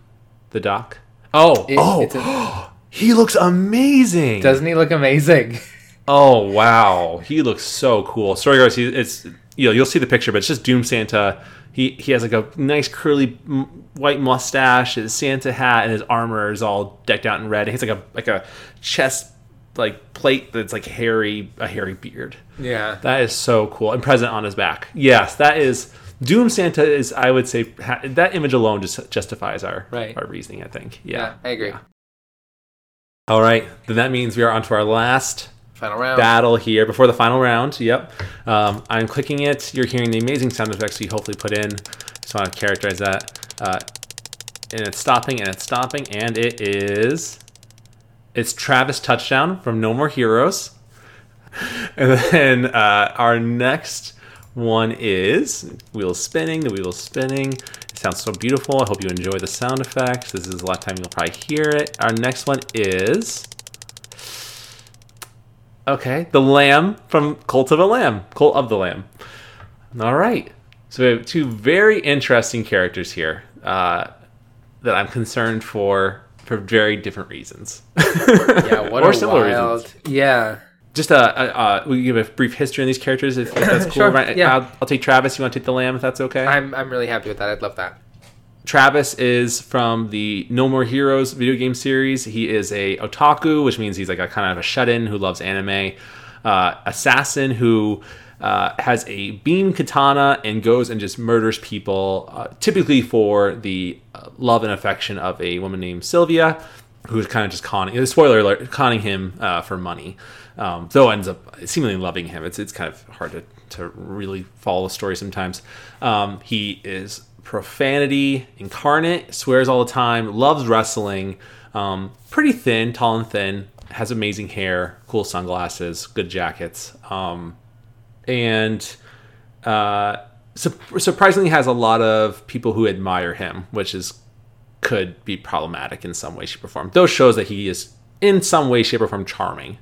the doc? Oh, It- oh, it's a- [gasps] he looks amazing. Doesn't he look amazing? [laughs] Oh wow, he looks so cool. Storygoers, he, it's you know you'll see the picture, but it's just Doom Santa. He he has like a nice curly m- white mustache, his Santa hat, and his armor is all decked out in red. He has like a like a chest like plate that's like hairy a hairy beard. Yeah. That is so cool, and present on his back. Yes, that is Doom Santa. Is I would say ha- that image alone just justifies our Right. our reasoning. I think. yeah, Yeah. I agree. All right, then that means we are on to our last Final round. battle here before the final round. Yep. Um, I'm clicking it. You're hearing the amazing sound effects we hopefully put in. Just want to characterize that. Uh, and it's stopping and it's stopping and it is. It's Travis touchdown from No More Heroes. [laughs] And then uh, our next one is wheels spinning. The wheels spinning. It sounds so beautiful. I hope you enjoy the sound effects. This is the last time you'll probably hear it. Our next one is. Okay, the Lamb from Cult of a Lamb. Cult of the Lamb. All right. So we have two very interesting characters here uh, that I'm concerned for for very different reasons. [laughs] Yeah, what Or a similar wild. Yeah. Just uh, uh, uh, we give a brief history on these characters if, if that's [coughs] cool. Sure, right? yeah. I'll, I'll take Travis. You want to take the Lamb if that's okay? I'm, I'm really happy with that. I'd love that. Travis is from the No More Heroes video game series. He is a otaku, which means he's like a kind of a shut-in who loves anime. uh, assassin who uh, has a beam katana and goes and just murders people, uh, typically for the uh, love and affection of a woman named Sylvia, who's kind of just conning. Spoiler alert: conning him uh, for money. Um, though ends up seemingly loving him. It's it's kind of hard to, to really follow the story sometimes. Um, he is profanity incarnate, swears all the time, loves wrestling, um, pretty thin, tall and thin, has amazing hair, cool sunglasses, good jackets, um, and uh, su- surprisingly has a lot of people who admire him, which is could be problematic in some way, shape, or form. Though shows that he is in some way, shape, or form charming.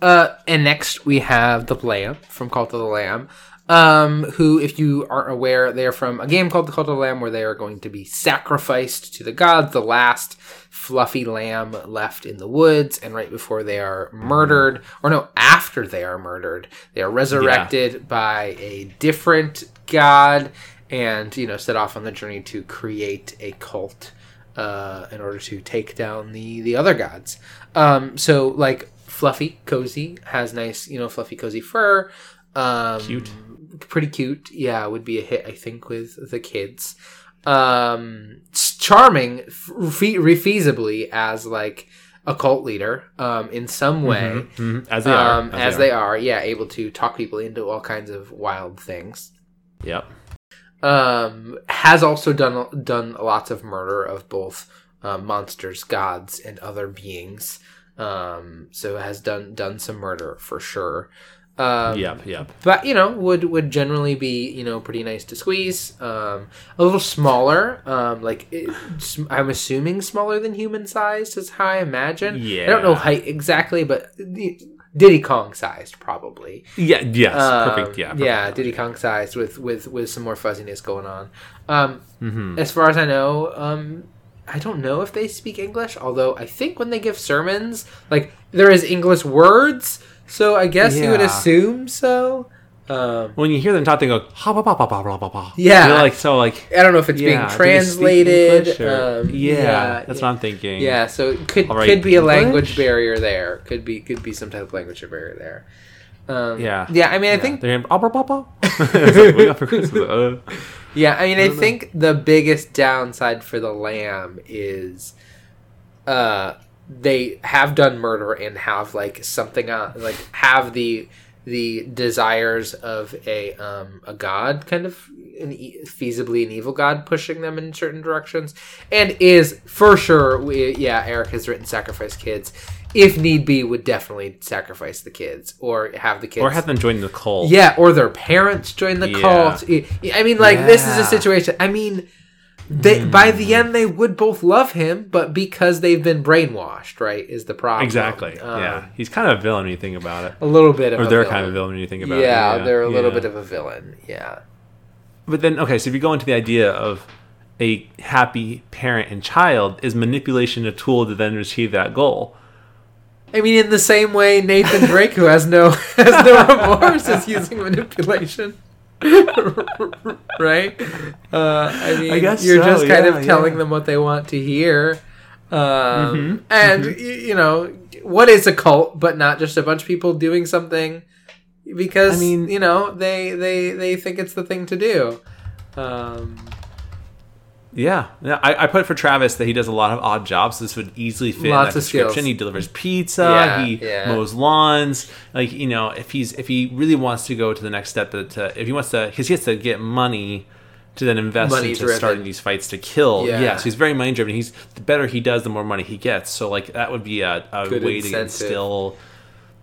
Uh, and next we have the Lamb from Cult of the Lamb, um, who, if you aren't aware, they are from a game called the Cult of the Lamb, where they are going to be sacrificed to the gods, the last fluffy lamb left in the woods, and right before they are murdered, or no, after they are murdered, they are resurrected by a different god, and you know, set off on the journey to create a cult. Uh, in order to take down the the other gods, um, so like fluffy, cozy, has nice, you know, fluffy, cozy fur. Um, Cute. Pretty cute. Yeah, would be a hit, I think, with the kids. Um, charming, f- fe- feasibly as like a cult leader, um, in some way, Mhm, As they are. um, as, they, are. Yeah, able to talk people into all kinds of wild things. Yep. Um, has also done done lots of murder of both uh, monsters, gods, and other beings. Um, so has done done some murder for sure. Um, Yep. Yep. but you know would would generally be you know pretty nice to squeeze um a little smaller um like it, i'm assuming smaller than human sized is how i imagine Yeah. i don't know height exactly but the- diddy kong sized probably Yeah. Yes. um, perfect. Yeah. Perfect. yeah diddy kong sized with with with some more fuzziness going on um Mhm. as far as i know um I don't know if they speak English, although I think when they give sermons, like there is English words, so I guess you would assume so. Um, When you hear them talk, they go ha ba ba ba ba ba ba ba. Yeah. They're like so like. I don't know if it's yeah, being do they speak translated. Um, yeah, that's what I'm thinking. Yeah, so it could All right, could be a language English? barrier there. Could be could be some type of language barrier there. Um, Yeah. yeah. I mean, I think they're ah, ba, ba, ba. [laughs] [laughs] It's like, we got for Christmas. Uh, Yeah, I mean, I think the biggest downside for the lamb is, uh, they have done murder and have like something on, like have the the desires of a um a god kind of an e- feasibly an evil god pushing them in certain directions and is for sure we, yeah eric has written sacrifice kids if need be would definitely sacrifice the kids or have the kids or have them join the cult. yeah, or their parents join the Yeah. cult. I mean, like this is a situation. I mean, they by the end they would both love him, but because they've been brainwashed, right, is the problem. Exactly. Um, yeah. He's kind of a villain when you think about it. a little bit of Or they're villain. kind of a villain when you think about yeah, it. Yeah, they're a little yeah. bit of a villain. Yeah, But then, okay, so if you go into the idea of a happy parent and child, is manipulation a tool to then achieve that goal? I mean, in the same way, Nathan Drake, who has no [laughs] has no remorse, is using manipulation. [laughs] right? Uh, I mean, I guess you're so, just kind yeah, of telling yeah. them what they want to hear. Um, Mhm, And, y you know, what is a cult but not just a bunch of people doing something because, I mean- you know, they, they, they think it's the thing to do. Um, Yeah, yeah. I, I put for Travis that he does a lot of odd jobs. This would easily fit Lots in of that description. skills. He delivers pizza. Yeah, he yeah. mows lawns. Like you know, if he's if he really wants to go to the next step, to, to uh, if he wants to, because he has to get money to then invest Money into driven. starting these fights to kill. Yeah. Yeah. so he's very money driven. He's the better he does, the more money he gets. So like that would be a, a Good way incentive. to instill.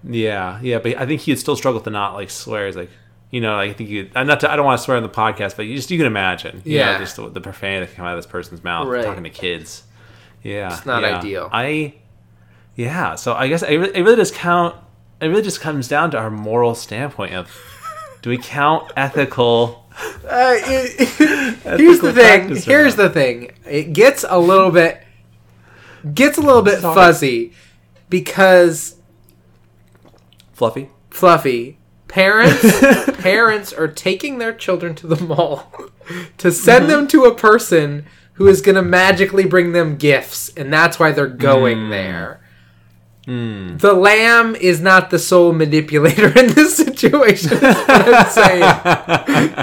Yeah, yeah, but I think he'd still struggle to not like swear. He's like, you know, I think you. I'm not. To, I don't want to swear on the podcast, but you just you can imagine. You Yeah. know, just the, the profanity that can come out of this person's mouth Right. talking to kids. Yeah, It's not yeah. ideal. I. Yeah, so I guess it really, it really does count. It really just comes down to our moral standpoint of, do we count [laughs] ethical? Uh, [laughs] here's the thing. Here's the thing. It gets a little bit gets a little bit Sorry. fuzzy because Fluffy. fluffy parents [laughs] parents are taking their children to the mall [laughs] to send them to a person who is going to magically bring them gifts and that's why they're going Mm. there. The lamb is not the sole manipulator [laughs] in this situation. I'm saying.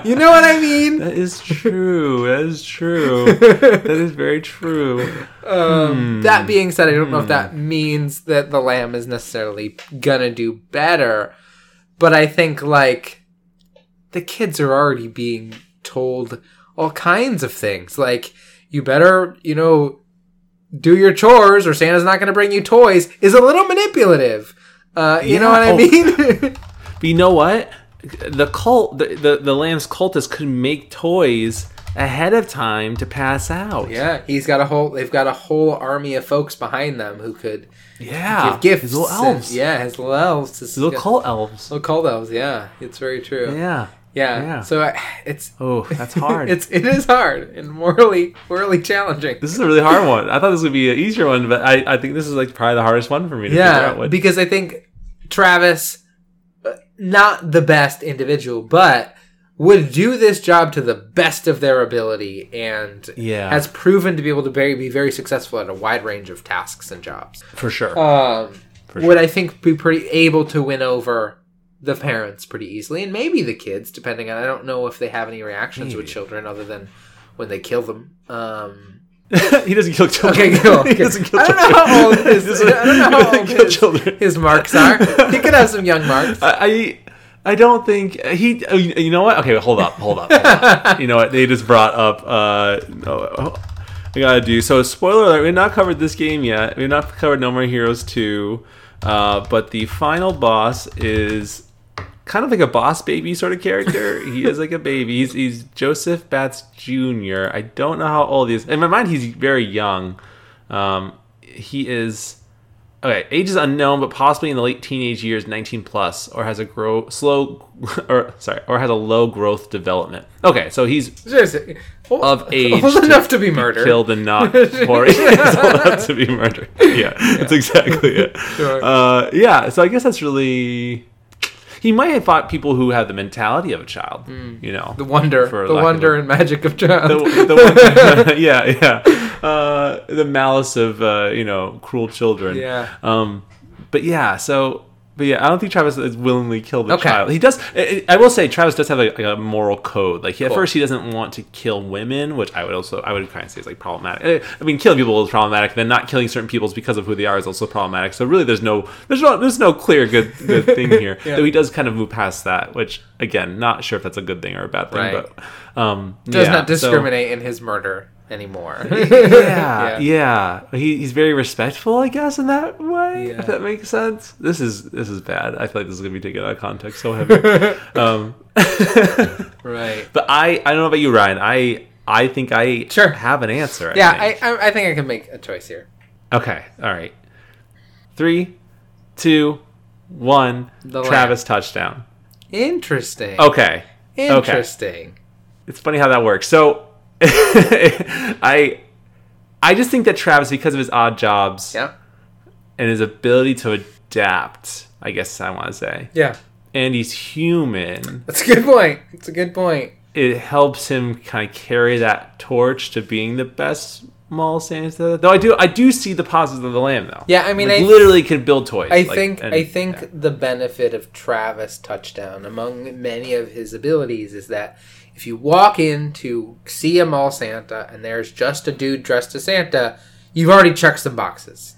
You know what I mean? That is true. That is true. that is very true. Um, That being said, I don't know if that means that the lamb is necessarily gonna do better, but I think like the kids are already being told all kinds of things. Like you better, you know, do your chores or Santa's not gonna bring you toys is a little manipulative. Uh, you know what I mean? But [laughs] [laughs] you know what? The cult, the, the, the lamb's cultists could make toys ahead of time to pass out. yeah, he's got a whole. They've got a whole army of folks behind them who could Yeah. give gifts. His little and- elves. yeah, his little elves. His little cult elves. Little cult elves. Yeah, it's very true. Yeah. Yeah. Yeah. So I, it's Oh, that's [laughs] hard. it's it is hard and morally morally challenging. this is a really hard one. I thought this would be an easier one, but I, I think this is like probably the hardest one for me to figure Yeah, out what. because I think Travis, uh, not the best individual, but would do this job to the best of their ability and Yeah. has proven to be able to very, be very successful at a wide range of tasks and jobs. for sure. Um, For would I think be pretty able to win over the parents pretty easily, and maybe the kids, depending on. I don't know if they have any reactions with children other than when they kill them. Um, [laughs] he doesn't kill children. Okay, cool. [laughs] he doesn't kill I don't children. know how old his, [laughs] I don't know how old his, his marks are. He could have some young marks. I, I I don't think he. oh, You know what? Okay, hold up, hold up. Hold up. [laughs] you know what? They just brought up. Uh, no, I gotta do so. Spoiler alert: We've not covered this game yet. We've not covered No More Heroes two, uh, but the final boss is kind of like a boss baby sort of character. he is like a baby. He's, he's Jasper Batts Jr. I don't know how old he is. In my mind, he's very young. Um, he is okay. Age is unknown, but possibly in the late teenage years, 19 plus, or has a grow slow, [laughs] or sorry, or has a low growth development. Okay, so he's. [laughs] Old, of age [laughs] Old enough to be murdered. killed and not or old enough to be murdered. Yeah, that's exactly it. Sure. Uh, yeah, so I guess that's really. He might have fought people who had the mentality of a child. You know. The wonder. for The wonder a- and magic of child. the, the yeah, yeah, uh, the malice of uh, you know cruel children. Yeah. Um, but yeah, so but yeah, I don't think Travis is willingly killed the Okay. child. He does. I, will say Travis does have like, a moral code. Like he, at first he doesn't want to kill women, which I would also I would kind of say is like problematic. I mean, killing people is problematic. Then not killing certain people because of who they are is also problematic. So really, there's no there's no there's no clear good good [laughs] thing here. Yeah. Though he does kind of move past that, which again, not sure if that's a good thing or a bad thing, Right. but um, Does yeah, not so- discriminate in his murder anymore. [laughs] [laughs] yeah, yeah. He, he's very respectful, I guess, in that way. Yeah. If that makes sense. This is this is bad. I feel like this is gonna be taken out of context so heavy. [laughs] um, Right. but I I don't know about you, Ryan. I I think I Sure. have an answer. Yeah, think. I, I, I think I can make a choice here. okay. All right. Three, two, one. The Travis touchdown. Interesting. Okay. Okay. Interesting. It's funny how that works. So [laughs] I I just think that Travis, because of his odd jobs, Yeah. and his ability to adapt, I guess I want to say, Yeah. and he's human, That's a good point. It's a good point. it helps him kind of carry that torch to being the best Mall Santa. Though I do, I do see the positives of the lamb, though. Yeah, I mean, Like, I- literally could build toys. I like, think and- I think yeah. the benefit of Travis touchdown among many of his abilities is that if you walk in to see a mall Santa and there's just a dude dressed as Santa, you've already checked some boxes.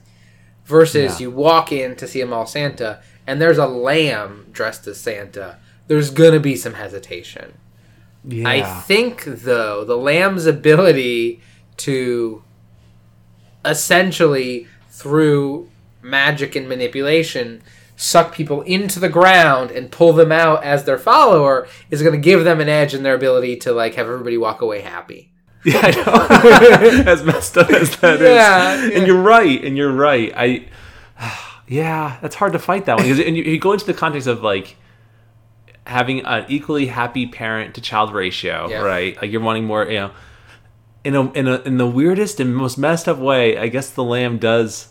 Versus Yeah. you walk in to see a mall Santa and there's a lamb dressed as Santa, there's gonna be some hesitation. yeah. I think though the lamb's ability to essentially through magic and manipulation suck people into the ground and pull them out as their follower is going to give them an edge in their ability to like have everybody walk away happy. [laughs] Yeah, I know. [laughs] as messed up as that is, Yeah, and yeah. you're right, and you're right. I, [sighs] yeah, that's hard to fight that one because and you, you go into the context of like having an equally happy parent to child ratio, Yeah. right? Like you're wanting more, you know, in a in a in the weirdest and most messed up way. I guess the lamb does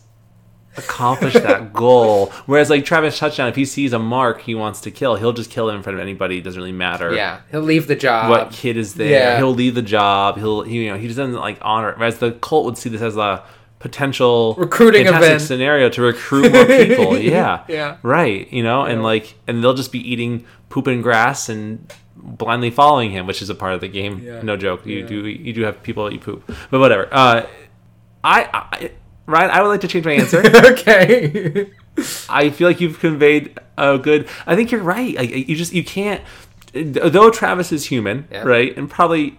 accomplish that [laughs] goal. Whereas like Travis Touchdown, if he sees a mark he wants to kill, he'll just kill it in front of anybody. It doesn't really matter Yeah, he'll leave the job. what kid is there. yeah. He'll leave the job. He'll he, you know he just doesn't like honor. Whereas the cult would see this as a potential Recruiting event. scenario to recruit more people. [laughs] yeah, Yeah. right. You know, and like, and they'll just be eating poop and grass and blindly following him, which is a part of the game. Yeah. No joke. You do you do have people that you poop, but whatever. Uh, I, I Ryan, I would like to change my answer. [laughs] okay. I feel like you've conveyed a good. I think you're right. Like you just you can't. Though Travis is human, Yeah. right, and probably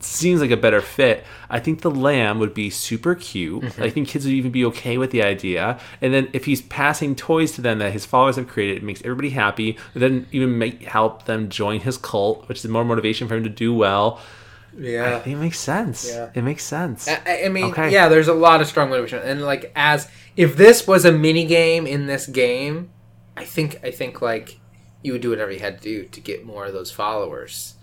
seems like a better fit. I think the lamb would be super cute. Mm-hmm. I think kids would even be okay with the idea. And then if he's passing toys to them that his followers have created, it makes everybody happy. Then even make help them join his cult, which is more motivation for him to do well. I Yeah. it makes sense. Yeah. It makes sense. I, I mean, Okay. yeah, there's a lot of strong motivation, and like as if this was a mini game in this game, I think I think like you would do whatever you had to do to get more of those followers.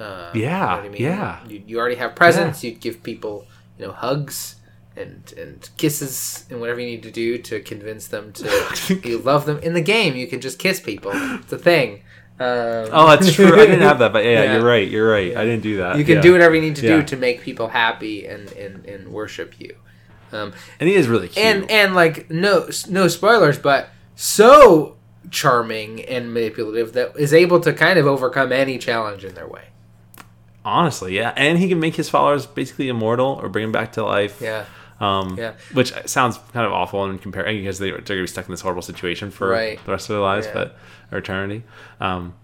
Uh, Yeah, yeah. You, you already have presents. You'd give people, you know, hugs and and kisses and whatever you need to do to convince them to [laughs] you love them. In the game, you can just kiss people. It's a thing. Um, oh, that's true. I didn't have that, but [laughs] yeah, Yeah. you're right. You're right. I didn't do that. You can Yeah. do whatever you need to Yeah. do to make people happy and and, and worship you. Um, And he is really cute. and and like no no spoilers, but so charming and manipulative that is able to kind of overcome any challenge in their way. Honestly, yeah, and he can make his followers basically immortal or bring them back to life. Yeah, Um, Yeah. Which sounds kind of awful in comparing because they, they're going to be stuck in this horrible situation for Right. the rest of their lives, Yeah. but or eternity. Um,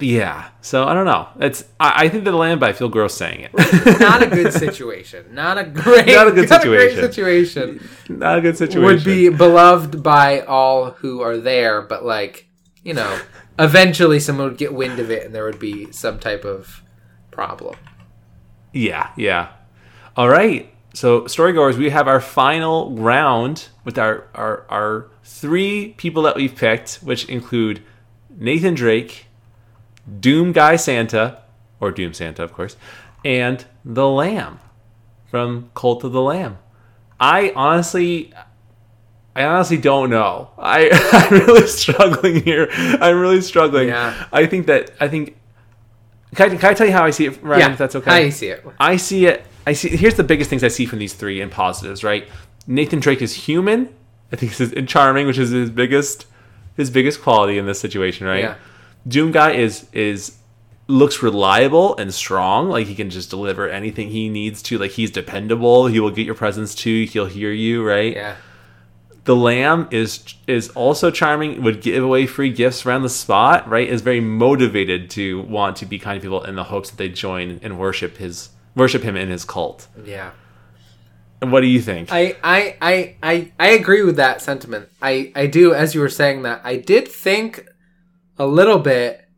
yeah. So I don't know. It's I, I think the land, but I feel gross saying it. [laughs] not a good [laughs] situation. Not a great. Not a good [laughs] great situation. situation. Not a good situation. Would be beloved by all who are there, but like you know, eventually someone would get wind of it, and there would be some type of problem. Yeah, yeah. All right. So, storygoers, we have our final round with our, our our three people that we've picked, which include Nathan Drake, Doom Guy Santa, or Doom Santa, of course, and the Lamb from Cult of the Lamb. I honestly, I honestly don't know. I, [laughs] I'm really struggling here. I'm really struggling. Yeah. I think that I think. Can I, can I tell you how I see it, Ryan? yeah, If that's okay. I see it? I see it. I see. Here's the biggest things I see from these three in positives. Right, Nathan Drake is human. I think he's and [laughs] charming, which is his biggest, his biggest quality in this situation. Right. Yeah. Doom guy is is looks reliable and strong. Like he can just deliver anything he needs to. Like he's dependable. He will get your presents too. He'll hear you. Right. Yeah. The lamb is is also charming. Would give away free gifts around the spot. Right. Is very motivated to want to be kind to people in the hopes that they join and worship his worship him in his cult. Yeah. And what do you think? I, I, I, I, I agree with that sentiment. I, I do, as you were saying that, I did think a little bit,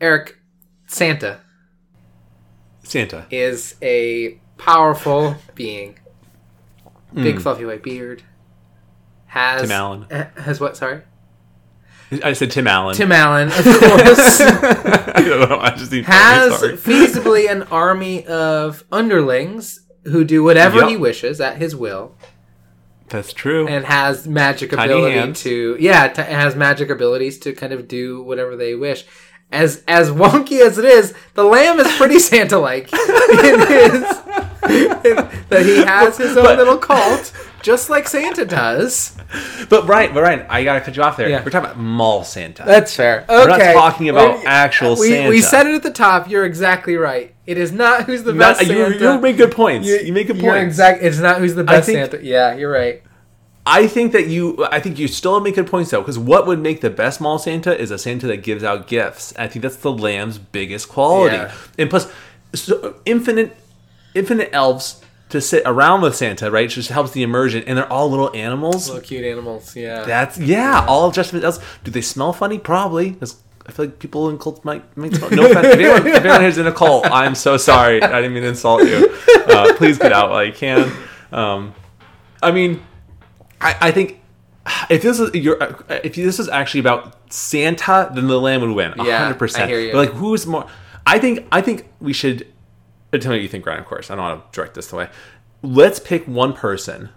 Eric, Santa Santa. is a powerful being. Big Hmm. fluffy white beard. Has Tim Allen. Has what? Sorry, I said Tim Allen. Tim Allen, of course. [laughs] I don't know. I just need has feasibly an army of underlings who do whatever Yep. he wishes at his will. That's true. and has magic Tiny ability hands. to yeah t- has magic abilities to kind of do whatever they wish as as wonky as it is the lamb is pretty [laughs] santa like in his [laughs] that he has his own But- little cult just like santa does but Ryan, but Ryan, I gotta cut you off there. Yeah. We're talking about mall Santa. that's fair okay We're not talking about We- actual we, Santa. we said it at the top you're exactly right it is not who's the Not- best you, santa you make good points. You, make good points. exact it's not who's the best think- santa yeah you're right I think that you, I think you still make good points though, because what would make the best mall Santa is a Santa that gives out gifts. I think that's the lamb's biggest quality. Yeah. And plus, so infinite, infinite elves to sit around with Santa, right? Just helps the immersion, and they're all little animals. little cute animals yeah That's yeah, all dressed as elves. Do they smell funny? Probably. I feel like people in cults might, might smell. No offense. if, anyone, if anyone here's in a cult, I'm so sorry. I didn't mean to insult you. Uh, please get out while you can. Um, I mean, I, I think if this is your if this is actually about Santa, then the Lamb would win. Yeah, hundred percent. I hear you. But like, who's more? I think I think we should. Tell me what you think, Ryan. Of course, I don't want to direct this away. Let's pick one person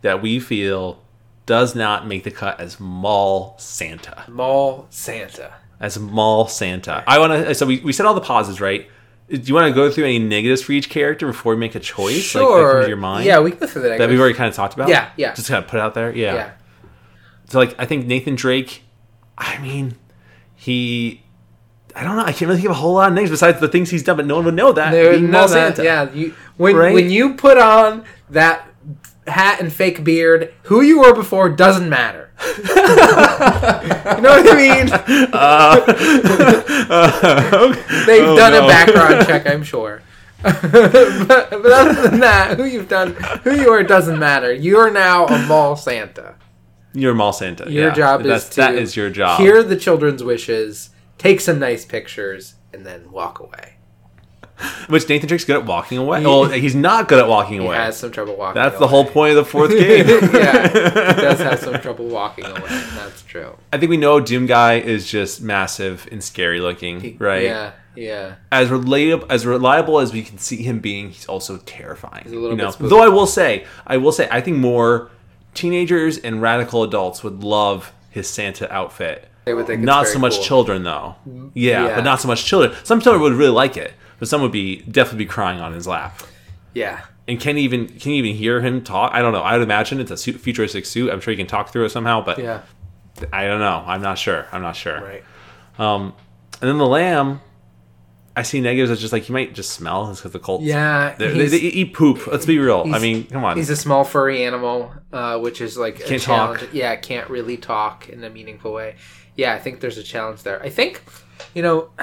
that we feel does not make the cut as mall Santa. mall santa As mall Santa. I want to. So we, we said all the pauses, right? do you want to go through any negatives for each character before we make a choice? Like, that Sure. comes to your mind? Yeah, we can go through the that we've already kind of talked about. Yeah, yeah. Just kind of put out there. Yeah. yeah. So like, I think Nathan Drake. I mean, he. I don't know. I can't really think of a whole lot of names besides the things he's done, but no one would know that. There- being no, Mall that- Santa. yeah, you when Right? when you put on that hat and fake beard, who you were before doesn't matter. [laughs] you know what I mean? Uh, [laughs] uh, They've Oh, done no. a background [laughs] check, I'm sure. but, but other than that, who you've done, who you are doesn't matter. You are now a mall Santa. You're Mall Santa. Your yeah. job That's, is to that is your job. hear the children's wishes, take some nice pictures, and then walk away. Which Nathan Drake's good at walking away. Well, he's not good at walking He away. He has some trouble walking. That's the whole point of the fourth game. [laughs] yeah, he [laughs] does have some trouble walking away. That's true. I think we know Doom Guy is just massive and scary looking, right? Yeah, yeah. As reliable as reliable as we can see him being, he's also terrifying. a little you bit spooky. Though I will say, I will say, I think more teenagers and radical adults would love his Santa outfit. They would think not so much cool. children though. Yeah, yeah. but not so much children. Some children would really like it, but some would be definitely be crying on his lap. Yeah. And can even can even hear him talk? I don't know. I would imagine it's a suit, futuristic suit. I'm sure you can talk through it somehow, but Yeah. I don't know. I'm not sure. I'm not sure. Right. Um, and then the lamb, I see negatives as just like he might just smell because the cult. Yeah. they, they, eat poop. Let's be real. I mean, come on. He's a small furry animal, uh, which is like Can't talk. challenge. Yeah, can't really talk in a meaningful way. Yeah, I think there's a challenge there. I think, you know. [sighs]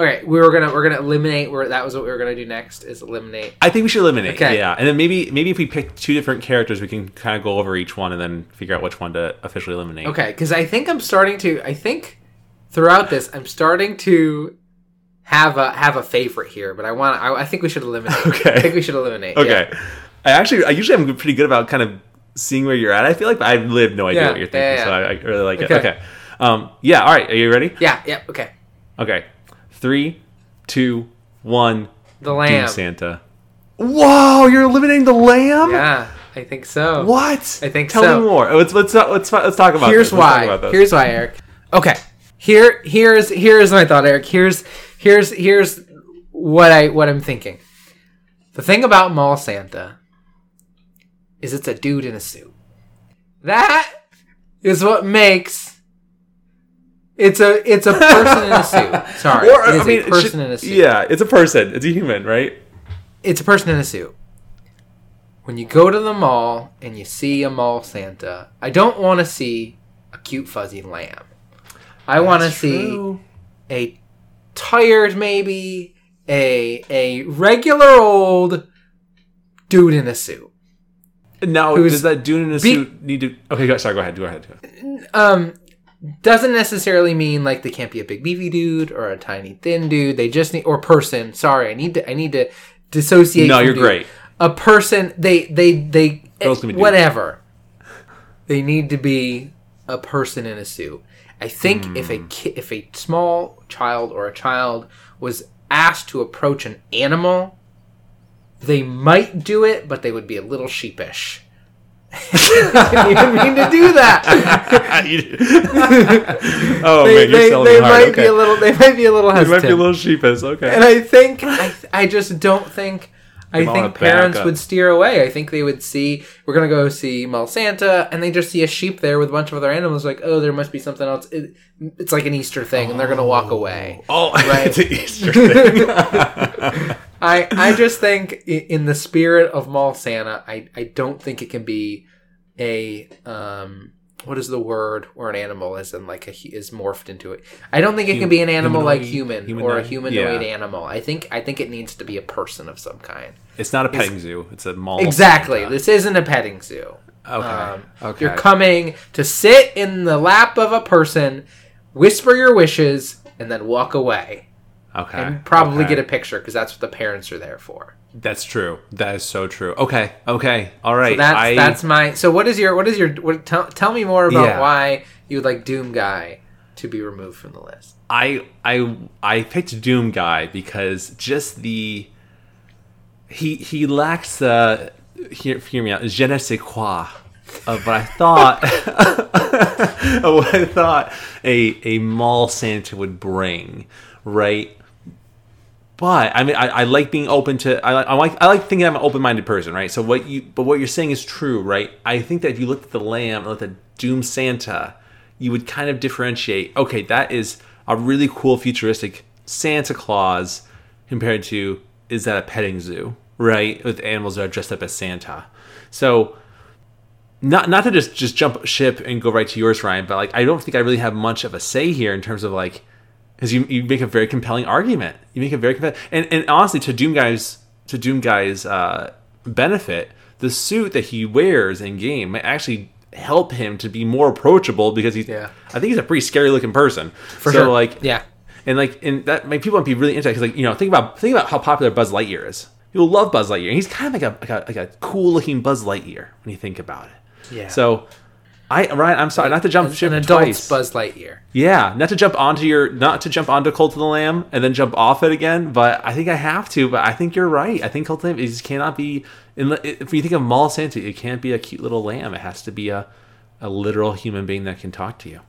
Okay, we were gonna we're gonna eliminate. Where that was what we were gonna do next is eliminate. I think we should eliminate. Okay. Yeah, and then maybe maybe if we pick two different characters, we can kind of go over each one and then figure out which one to officially eliminate. Okay, because I think I'm starting to. I think throughout this, I'm starting to have a have a favorite here. But I want. I, I think we should eliminate. [laughs] Okay. I think we should eliminate. Okay. yeah. I actually, I usually am pretty good about kind of seeing where you're at. I feel like, but I really have no idea Yeah, what you're thinking, yeah, so I, I really like Okay. it. Okay. Um, yeah. All right. Are you ready? Yeah. Yeah. Okay. Okay. Three, two, one. The lamb. Santa. Whoa! You're eliminating the lamb. Yeah, I think so. What? I think Tell so. me more. Let's let's let's let's talk about. Here's this. Why. about. Here's why, Eric. Okay. Here here's here's my thought, Eric. Here's here's here's what I what I'm thinking. The thing about Mall Santa is it's a dude in a suit. That is what makes it's a it's a person in a suit. [laughs] Sorry, Or, I mean, a person just- in a suit. Yeah, it's a person. It's a human, right? It's a person in a suit. When you go to the mall and you see a mall Santa, I don't want to see a cute fuzzy lamb. I want to see a tired maybe a a regular old dude in a suit. Now, does that dude in a be- suit need to? Okay, go, sorry. Go ahead. Go ahead. Go ahead. Um doesn't necessarily mean like they can't be a big beefy dude or a tiny thin dude. They just need or person. Sorry, I need to I need to dissociate. No, you're dude. great. A person. They they they Girls can be whatever. They need to be a person in a suit. I think if Hmm. a ki- if a small child or a child was asked to approach an animal, they might do it, but they would be a little sheepish. [laughs] I didn't even mean to do that. [laughs] oh they man, you're they, selling they me might hard. be a little they might be a little You hesitant. might be a little sheepish. Okay. and I think I, I just don't think I think parents would steer away. I think they would see we're gonna go see Mal Santa, and they just see a sheep there with a bunch of other animals. Like, oh, there must be something else. It, it's like an Easter thing, and they're gonna walk away. oh, [laughs] Right. it's an Easter thing. [laughs] I I just think in the spirit of Mal Santa, I I don't think it can be a um what is the word or an animal as in like a is morphed into it. I don't think it can be an animal like humanoid- human or a humanoid? Yeah. animal. I think I think it needs to be a person of some kind. it's not a petting zoo. It's a mall. Exactly. This isn't a petting zoo. Okay. Um, okay. You're coming to sit in the lap of a person, whisper your wishes, and then walk away. okay. And probably okay. get a picture because that's what the parents are there for. That's true. That is so true. Okay. Okay. All right. That's I, that's my. So what is your what is your what, tell tell me more about Yeah. why you would like Doom Guy to be removed from the list. I I I picked Doom Guy because just the he he lacks the hear, hear me out je ne sais quoi of what I thought [laughs] of what I thought a a mall Santa would bring right but I mean, I, I like being open to. I like, I like, I like thinking I'm an open-minded person, right? So what you, but what you're saying is true, right? I think that if you looked at the lamb, and looked at Doom Santa, you would kind of differentiate. Okay, that is a really cool, futuristic Santa Claus compared to is that a petting zoo, right? With animals that are dressed up as Santa. So not not to just just jump ship and go right to yours, Ryan, but like I don't think I really have much of a say here in terms of like because you you make a very compelling argument. You make a very compelling and and honestly to Doom guys to Doom guys uh, benefit, the suit that he wears in game might actually help him to be more approachable because he's Yeah. I think he's a pretty scary looking person. For so sure. like yeah. and like, and that like people might be really into because like you know think about think about how popular Buzz Lightyear is. People love Buzz Lightyear. And he's kind of like a like a, like a cool looking Buzz Lightyear when you think about it. Yeah. So, I Ryan, I'm sorry not to jump an ship adult twice. Buzz Lightyear. Yeah, not to jump onto your not to jump onto Cult of the Lamb and then jump off it again. But I think I have to. But I think you're right. I think Cult of the Lamb it just cannot be. If you think of Mall Santa, it can't be a cute little lamb. It has to be a a literal human being that can talk to you.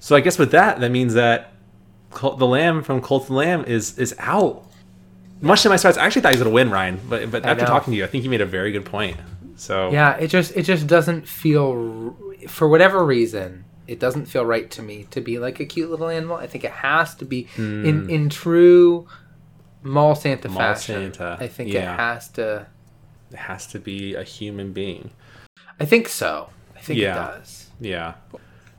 So I guess with that, that means that Cult, the lamb from Cult of the Lamb is is out. Much to my surprise, I actually thought he was going to win, Ryan. But but after know. talking to you, I think you made a very good point. So Yeah, it just it just doesn't feel for whatever reason it doesn't feel right to me to be like a cute little animal. I think it has to be in in true mall Santa Hmm. Mall fashion. Santa, I think yeah. it has to. it has to be a human being. I think so. I think Yeah. it does. Yeah.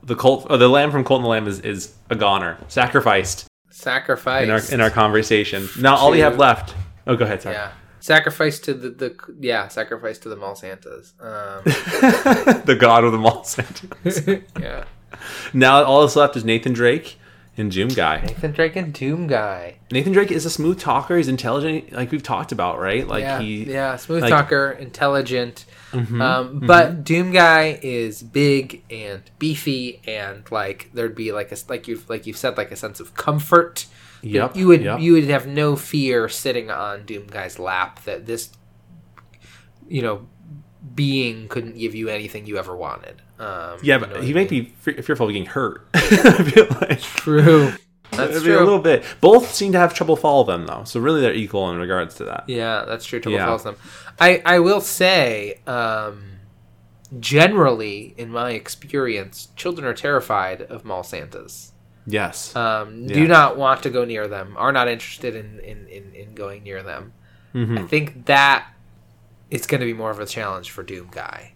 The cult, oh, the lamb from Cult of the Lamb is, is a goner, sacrificed Sacrificed in our in our conversation. Now all we have left. Oh, go ahead. Sorry. yeah. Sacrifice to the, the yeah, sacrifice to the mall Santas. Um, [laughs] the god of the mall Santas. [laughs] yeah. now all that's left is Nathan Drake and Doom Guy. Nathan Drake and Doom Guy. Nathan Drake is a smooth talker. He's intelligent, like we've talked about, right? Like yeah, he, yeah, smooth like- Mm-hmm, talker, intelligent. um, but Doom Guy is big and beefy, and like there'd be like a like you've like you've said like a sense of comfort. Yep, you would yep. you would have no fear sitting on Doom Guy's lap that this, you know, being couldn't give you anything you ever wanted. Um, yeah, you but know he I might mean? be fe- fearful of getting hurt. [laughs] Like true. That's It'd a little bit. Both seem to have trouble fall them though, so really they're equal in regards to that. Yeah, that's true. Trouble Yeah. follows them. I I will say, um, generally in my experience, children are terrified of mall Santas. Yes. Um, Yeah. Do not want to go near them. Are not interested in in, in, in going near them. Mhm. I think that it's going to be more of a challenge for Doom Guy.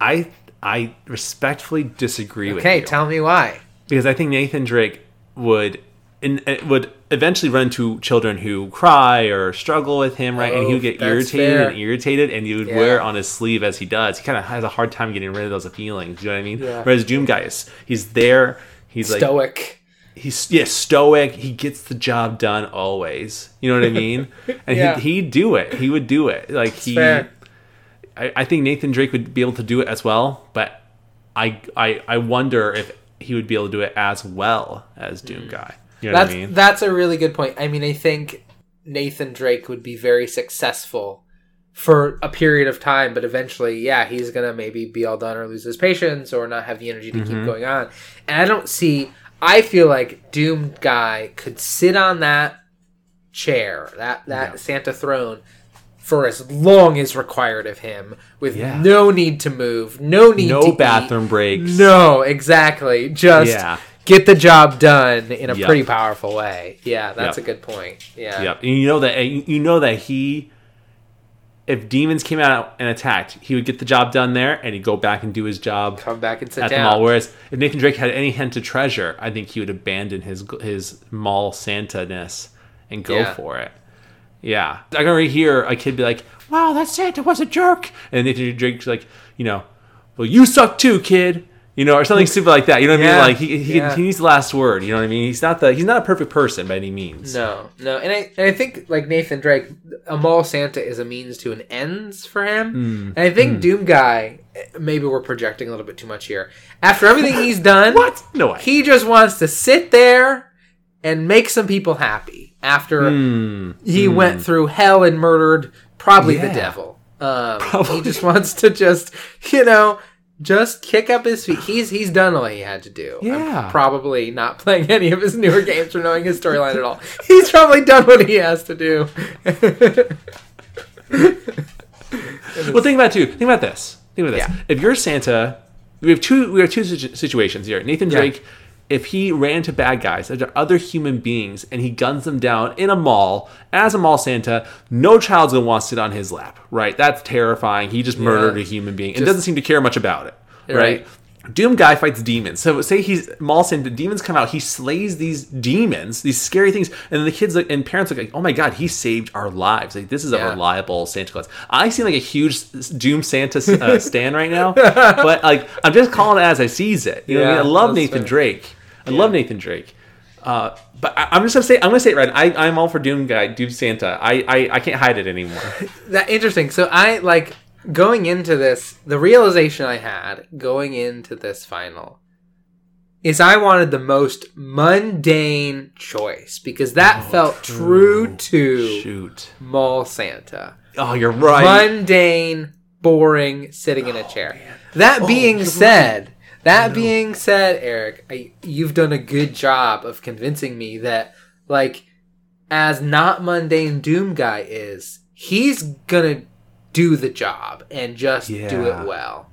I I respectfully disagree with Okay, tell me why. because I think Nathan Drake would in, would eventually run to children who cry or struggle with him, right? and he Oh, would get irritated fair. and irritated, and he would Yeah. wear it on his sleeve as he does. He kind of has a hard time getting rid of those feelings. You know what I mean? Yeah. Whereas Doom Guy is he's there. He's like Stoic. he's yeah stoic. He gets the job done always. You know what I mean? [laughs] And Yeah. he he'd do it. He would do it. Like he. fair. I, I think Nathan Drake would be able to do it as well, but I I I wonder if he would be able to do it as well as Doom mm. Guy. You know That's what I mean? that's a really good point. I mean, I think Nathan Drake would be very successful for a period of time, but eventually, yeah, he's gonna maybe be all done or lose his patience or not have the energy to Mm-hmm. keep going on. And I don't see. I feel like Doom Guy could sit on that chair, that that Yeah. Santa throne. For as long as required of him, with Yeah. no need to move, no need to no eat, bathroom breaks. no, exactly. Just Yeah. get the job done in a Yep. pretty powerful way. Yeah, that's Yep. a good point. Yeah. Yep. And you know that you know that he if demons came out and attacked, he would get the job done there and he'd go back and do his job Come back and sit at the mall. Whereas if Nathan Drake had any hint of treasure, I think he would abandon his his mall Santa ness and go Yeah. for it. Yeah, I can already hear a kid be like, "Wow, that Santa was a jerk," and Nathan Drake's like, you know, "Well, you suck too, kid," you know, or something stupid like that. You know what I mean? Like he he, yeah. he needs the last word. You know what I mean? He's not the he's not a perfect person by any means. No, no, and I and I think like Nathan Drake, a mall Santa is a means to an ends for him, Hmm. and I think Doom Guy. Maybe we're projecting a little bit too much here. After everything [laughs] he's done, What? No way. He just wants to sit there and make some people happy. After Hmm. he went through hell and murdered probably the devil. Um, Probably. He just wants to just, you know, just kick up his feet. He's he's done all he had to do. I'm Yeah. probably not playing [laughs] any of his newer games or knowing his storyline at all. He's probably done what he has to do. [laughs] Well, think about it too. Think about this. Think about this. Yeah. If you're Santa, we have two. We have two situations here. Nathan Yeah. If he ran to bad guys, they're other human beings, and he guns them down in a mall as a mall Santa, no child's gonna want to sit on his lap, right? That's terrifying. He just murdered a human being and Just- doesn't seem to care much about it, right? Right. Doom guy fights demons. So say he's mall Santa, demons come out. He slays these demons, these scary things, and the kids like, and parents look like, "Oh my god, he saved our lives! Like this is a Yeah. reliable Santa Claus." I seem like a huge Doom Santa uh, [laughs] stan right now, but like I'm just calling it as I sees it. You know, what I, mean? I love Nathan fair. Drake. I love Nathan Drake. Uh, but I, I'm just gonna say I'm gonna say it right. I, I'm all for Doom guy, Doom Santa. I, I I can't hide it anymore. [laughs] that interesting. So I like going into this. The realization I had going into this final is I wanted the most mundane choice because that felt true to Shoot. Mall Santa. Oh, you're right. Mundane, boring, sitting in a chair. That being said, that being said, Eric, I, you've done a good job of convincing me that, like, as not mundane Doom Guy is, he's gonna do the job and just do it well.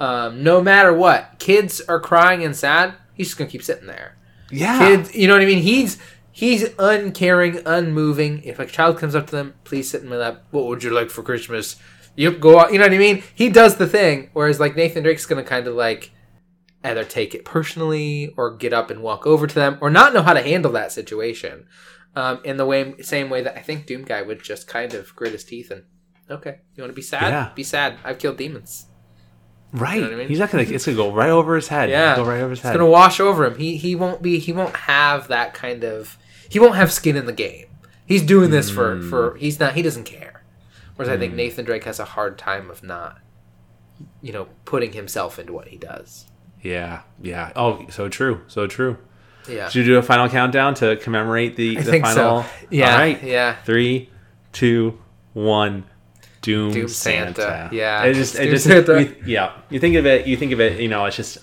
Um, no matter what, kids are crying and sad. He's just gonna keep sitting there. Yeah. kids you know what i mean? He's he's uncaring unmoving. If a child comes up to them please sit in my lap. What would you like for christmas? Yep go out you know what i mean? He does the thing whereas like nathan drake's gonna kind of like either take it personally or get up and walk over to them or not know how to handle that situation um, in the way same way that i think doom guy would just kind of grit his teeth and okay you want to be sad Yeah. be sad i've killed demons Right. what I mean? He's not gonna. It's gonna go right over his head. Yeah, Go right over his head. It's gonna wash over him. He he won't be. He won't have that kind of. He won't have skin in the game. He's doing this for Hmm. for. He's not. He doesn't care. Whereas I think Nathan Drake has a hard time of not, you know, putting himself into what he does. Yeah. Yeah. Oh, so true. So true. Yeah, Should you do a final countdown to commemorate the, I the think final? so. Yeah, All right. yeah. Three, two, one. Doom, Doom Santa. Santa. Yeah, It just, it Doom just, Santa. you- yeah. You think of it. You think of it. You know, it's just.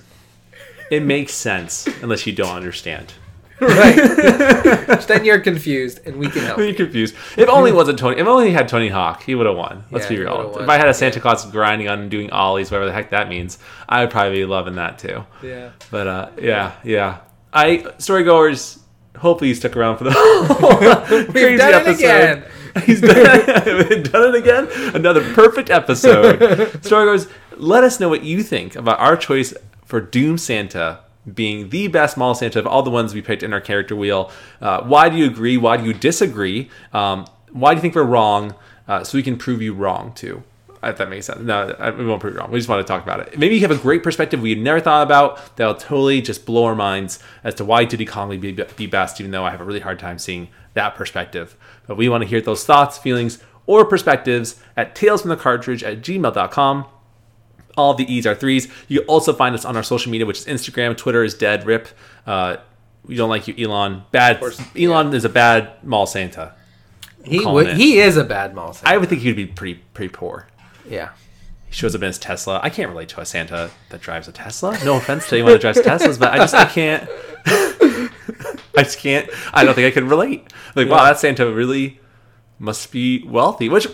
It makes sense unless you don't understand. Right. [laughs] then you're confused, and we can help. You're confused. If only it wasn't Tony. If only he had Tony Hawk, he would have won. Let's Yeah, be real. If I had a Santa Claus grinding on and doing ollies, whatever the heck that means, I would probably be loving that too. Yeah. But uh, yeah, yeah. I storygoers. Hopefully, you stuck around for the [laughs] whole crazy done it episode. again. [laughs] He's done, done it again. Another perfect episode. Storygoers, let us know what you think about our choice for Doom Santa being the best mall Santa of all the ones we picked in our character wheel. Uh, why do you agree? Why do you disagree? Um, why do you think we're wrong? Uh, so we can prove you wrong too. If that makes sense. No, we won't prove you wrong. We just want to talk about it. Maybe you have a great perspective we had never thought about that'll totally just blow our minds as to why Kong would be, be best, even though I have a really hard time seeing that perspective. But we want to hear those thoughts, feelings, or perspectives at talesfromthecartridge at gmail.com. All the E's are threes. You can also find us on our social media, which is Instagram. Twitter is dead. Rip. Uh, we don't like you, Elon. Bad. course, Elon is a bad mall Santa. He calling would. He is a bad mall. Santa. I would think he'd be pretty pretty poor. yeah. He shows up in his Tesla. I can't relate to a Santa that drives a Tesla. No offense to anyone that drives Teslas, but I just I can't. [laughs] I just can't. I don't think I could relate. Like, wow, that Santa really must be wealthy. Which,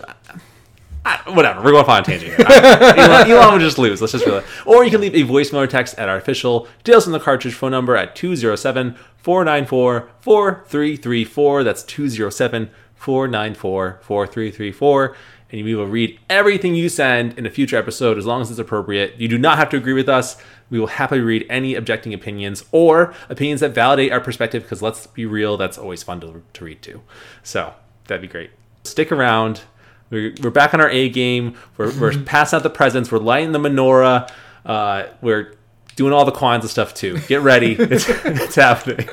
I, whatever. We're going off on a tangent here. Elon, Elon [laughs] would just lose. Let's just realize. Or you can leave a voicemail or text at our official Tales in the Cartridge phone number at 207 494 4334. That's 207 494 4334. And we will read everything you send in a future episode as long as it's appropriate. You do not have to agree with us. We will happily read any objecting opinions or opinions that validate our perspective because let's be real, that's always fun to, to read too. So that'd be great. Stick around. We're, we're back on our A game. We're, we're [laughs] passing out the presents. We're lighting the menorah. Uh, we're doing all the Kwanzaa stuff too. Get ready. [laughs] It's, it's happening.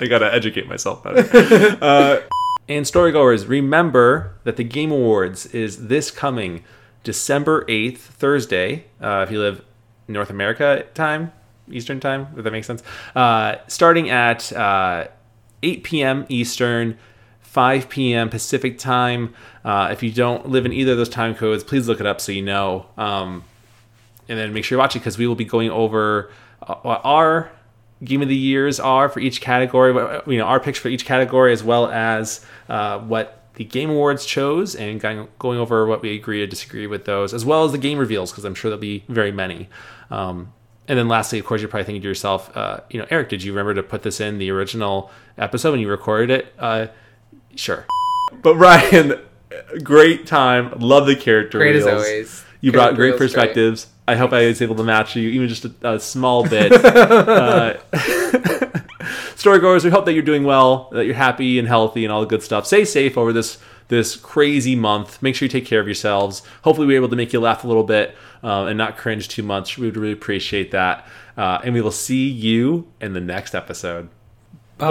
I gotta educate myself better. [laughs] Uh, and storygoers, remember that the Game Awards is this coming December 8th, Thursday, uh, if you live North America time, Eastern time, if that makes sense. Uh, starting at uh, 8 p.m. Eastern, 5 p.m. Pacific time. Uh, if you don't live in either of those time codes, please look it up so you know. Um, and then make sure you watch it because we will be going over uh, what our game of the years are for each category. You know, our picks for each category as well as uh, what the Game Awards chose, and going over what we agree or disagree with those, as well as the game reveals because I'm sure there'll be very many. Um, and then lastly, of course, you're probably thinking to yourself, uh, you know, Eric, did you remember to put this in the original episode when you recorded it? Sure. But Ryan, great time. Love the character Great as always. You brought great reveals, great. perspectives. I hope I was able to match you, even just a, a small bit. [laughs] uh, [laughs] storygoers, we hope that you're doing well, that you're happy and healthy, and all the good stuff. Stay safe over this this crazy month. Make sure you take care of yourselves. Hopefully, we're able to make you laugh a little bit uh, and not cringe too much. We would really appreciate that. Uh, and we will see you in the next episode. Bye.